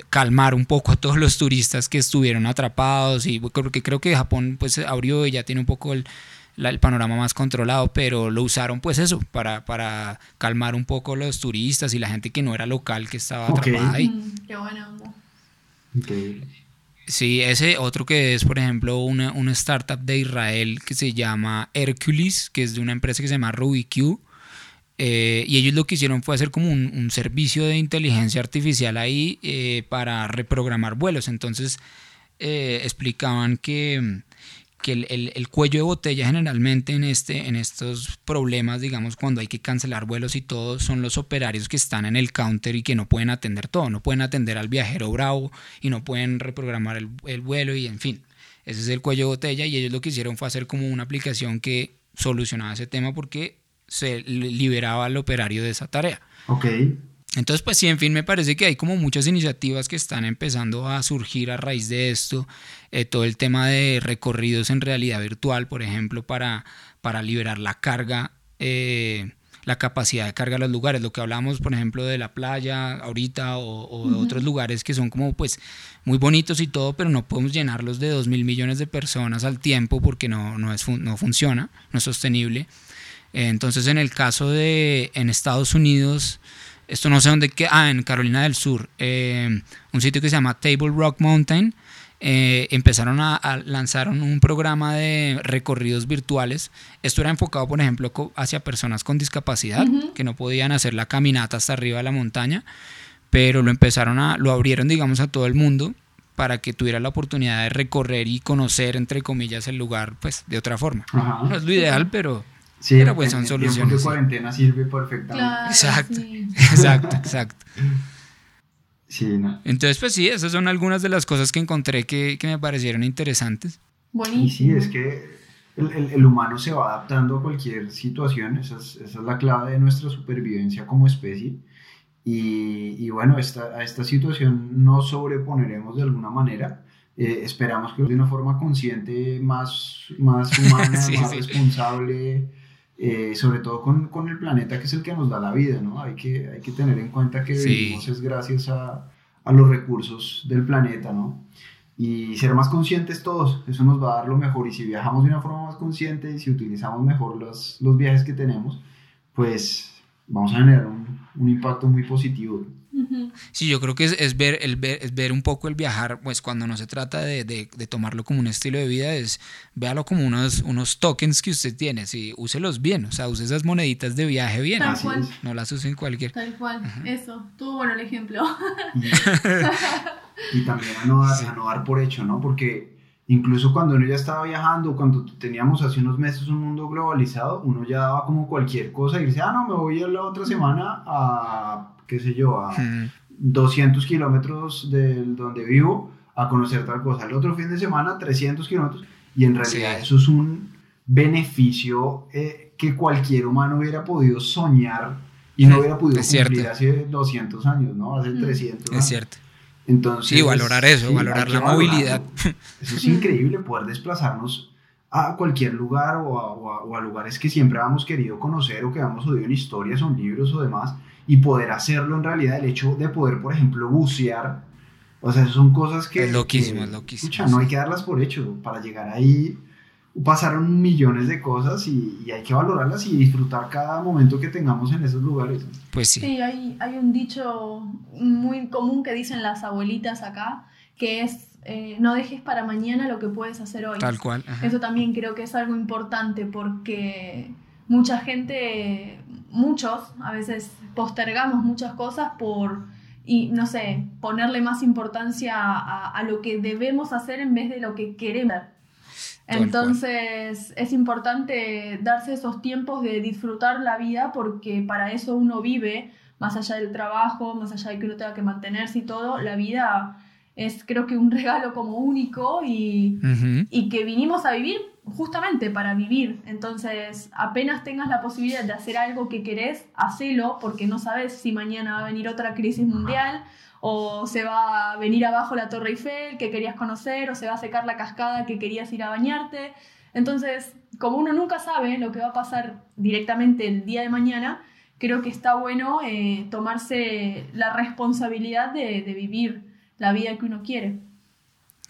calmar un poco a todos los turistas que estuvieron atrapados y porque creo que Japón pues abrió y ya tiene un poco el, el panorama más controlado, pero lo usaron pues eso, para, para calmar un poco los turistas y la gente que no era local que estaba atrapada ahí. Mm, qué buena Sí, ese otro que es, por ejemplo, una, una, startup de Israel que se llama Hercules, que es de una empresa que se llama RubyQ eh, y ellos lo que hicieron fue hacer como un, servicio de inteligencia artificial ahí eh, para reprogramar vuelos. Entonces eh, explicaban que, que el, el, cuello de botella generalmente en, este, en estos problemas, digamos, cuando hay que cancelar vuelos y todo, son los operarios que están en el counter y que no pueden atender todo, no pueden atender al viajero bravo y no pueden reprogramar el, el vuelo y en fin. Ese es el cuello de botella y ellos lo que hicieron fue hacer como una aplicación que solucionaba ese tema porque se liberaba al operario de esa tarea. Ok. Entonces, pues sí, en fin, me parece que hay como muchas iniciativas que están empezando a surgir a raíz de esto. Eh, todo el tema de recorridos en realidad virtual, por ejemplo, para, para liberar la carga, eh, la capacidad de carga a los lugares. Lo que hablamos, por ejemplo, de la playa ahorita o, de otros lugares que son como pues muy bonitos y todo, pero no podemos llenarlos de dos mil millones de personas al tiempo porque no, no, es, no funciona, no es sostenible. Entonces, en el caso de en Estados Unidos, esto no sé dónde queda, ah, en Carolina del Sur, eh, un sitio que se llama Table Rock Mountain, eh, empezaron a, lanzar un programa de recorridos virtuales. Esto era enfocado, por ejemplo, hacia personas con discapacidad que no podían hacer la caminata hasta arriba de la montaña, pero lo empezaron a, lo abrieron, digamos, a todo el mundo para que tuviera la oportunidad de recorrer y conocer, entre comillas, el lugar, pues, de otra forma. No es lo ideal, pero Sí, pero pues son soluciones. de cuarentena sirve perfectamente. exacto, exacto, exacto. Sí, no. Entonces, pues sí, esas son algunas de las cosas que encontré que, que me parecieron interesantes. Buenísimo. Y sí, es que el, el, el, humano se va adaptando a cualquier situación, esa es, esa es la clave de nuestra supervivencia como especie. Y, y bueno, esta, a esta situación nos sobreponeremos de alguna manera. Eh, esperamos que de una forma consciente, más, más humana, más responsable eh, sobre todo con, con, el planeta que es el que nos da la vida, ¿no? Hay que, hay que tener en cuenta que vivimos es gracias a, a, los recursos del planeta, ¿no? Y ser más conscientes todos, eso nos va a dar lo mejor. Y si viajamos de una forma más consciente y si utilizamos mejor los, los viajes que tenemos, pues vamos a generar un, un impacto muy positivo. Sí, yo creo que es, ver, el ver, es ver un poco el viajar, pues cuando no se trata de, de, tomarlo como un estilo de vida, es véalo como unos, unos tokens que usted tiene, sí, úselos bien, o sea, use esas moneditas de viaje bien, Tal cual. no las use en cualquier. Tal cual, eso, tuvo bueno el ejemplo. Y, también a no, dar, a no dar por hecho, ¿no? Porque incluso cuando uno ya estaba viajando, cuando teníamos hace unos meses un mundo globalizado, uno ya daba como cualquier cosa y dice, ah, no, me voy a la otra semana a qué sé yo, a 200 kilómetros de donde vivo a conocer tal cosa. El otro fin de semana, 300 kilómetros. Y en realidad eso es un beneficio eh, que cualquier humano hubiera podido soñar y no hubiera podido cumplir hace 200 años, ¿no? Hace 300 años. Es cierto. Entonces, sí, valorar eso, valorar la movilidad. Eso es increíble, poder desplazarnos a cualquier lugar o a, o a, lugares que siempre habíamos querido conocer o que habíamos oído en historias o en libros o demás y poder hacerlo en realidad, el hecho de poder, por ejemplo, bucear, o sea, son cosas que... Es loquísimo, es loquísimo. Escucha, no hay que darlas por hecho, para llegar ahí pasaron millones de cosas y, hay que valorarlas y disfrutar cada momento que tengamos en esos lugares. Pues sí. Sí, hay, hay un dicho muy común que dicen las abuelitas acá, que es eh, no dejes para mañana lo que puedes hacer hoy. Tal cual. Eso también creo que es algo importante porque mucha gente, muchos, a veces postergamos muchas cosas por, y no sé, ponerle más importancia a, lo que debemos hacer en vez de lo que queremos. Entonces es importante darse esos tiempos de disfrutar la vida porque para eso uno vive, más allá del trabajo, más allá de que uno tenga que mantenerse y todo, la vida es creo que un regalo como único y, y que vinimos a vivir justamente para vivir. Entonces, apenas tengas la posibilidad de hacer algo que querés, hacelo porque no sabes si mañana va a venir otra crisis mundial o se va a venir abajo la Torre Eiffel que querías conocer o se va a secar la cascada que querías ir a bañarte. Entonces, como uno nunca sabe lo que va a pasar directamente el día de mañana, creo que está bueno eh, tomarse la responsabilidad de vivir la vida que uno quiere.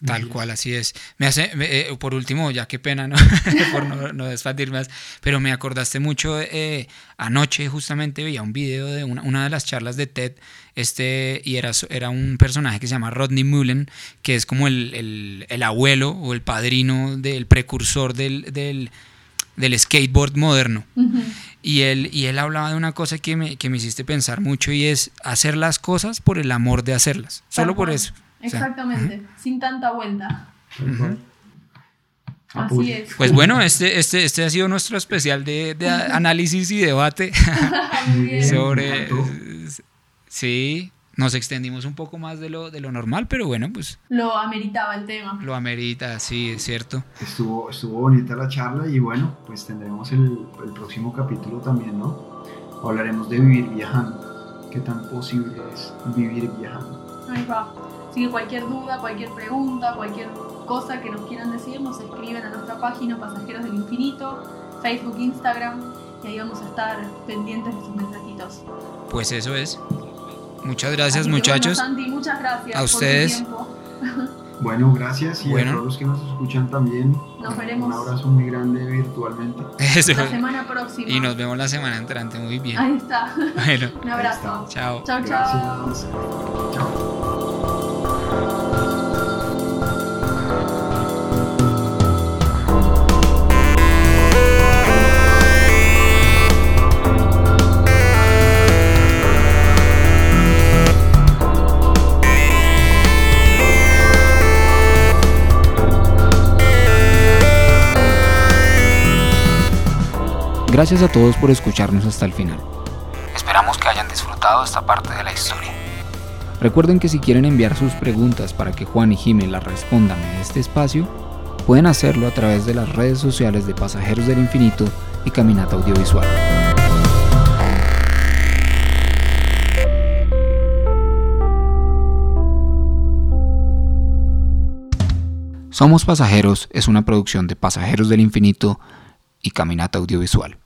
Tal cual, así es. Me hace, eh, por último, ya qué pena, ¿no? por no, no más, pero me acordaste mucho, eh, anoche justamente veía un video de una, una, de las charlas de TED, este, y era, era un personaje que se llama Rodney Mullen, que es como el, el, el abuelo o el padrino del precursor del, del, del skateboard moderno. y, él, y él hablaba de una cosa que me, que me hiciste pensar mucho y es hacer las cosas por el amor de hacerlas, solo por eso. Exactamente, sin tanta vuelta. Así es. Pues bueno, este, este, este ha sido nuestro especial de, de análisis y debate sobre... Sí, nos extendimos un poco más de lo, de lo normal, pero bueno, pues... Lo ameritaba el tema. Lo amerita, sí, es cierto. Estuvo, estuvo bonita la charla y bueno, pues tendremos el, el próximo capítulo también, ¿no? Hablaremos de vivir viajando. ¿Qué tan posible es vivir viajando? Ahí va. Así que cualquier duda, cualquier pregunta, cualquier cosa que nos quieran decir, nos escriben a nuestra página Pasajeros del Infinito, Facebook, Instagram, y ahí vamos a estar pendientes de sus mensajitos. Pues eso es. Muchas gracias, muchachos. Santi, muchas gracias. A ustedes. Bueno, gracias y a todos los que nos escuchan también. Nos veremos. Un abrazo muy grande virtualmente. La semana próxima. Y nos vemos la semana entrante. Muy bien. Ahí está. Bueno. Un abrazo. Chao. Chao, chao. Chao. Gracias a todos por escucharnos hasta el final. Esperamos que hayan disfrutado esta parte de la historia. Recuerden que si quieren enviar sus preguntas para que Juan y Jimmy las respondan en este espacio, pueden hacerlo a través de las redes sociales de Pasajeros del Infinito y Caminata Audiovisual. Somos Pasajeros es una producción de Pasajeros del Infinito y Caminata Audiovisual.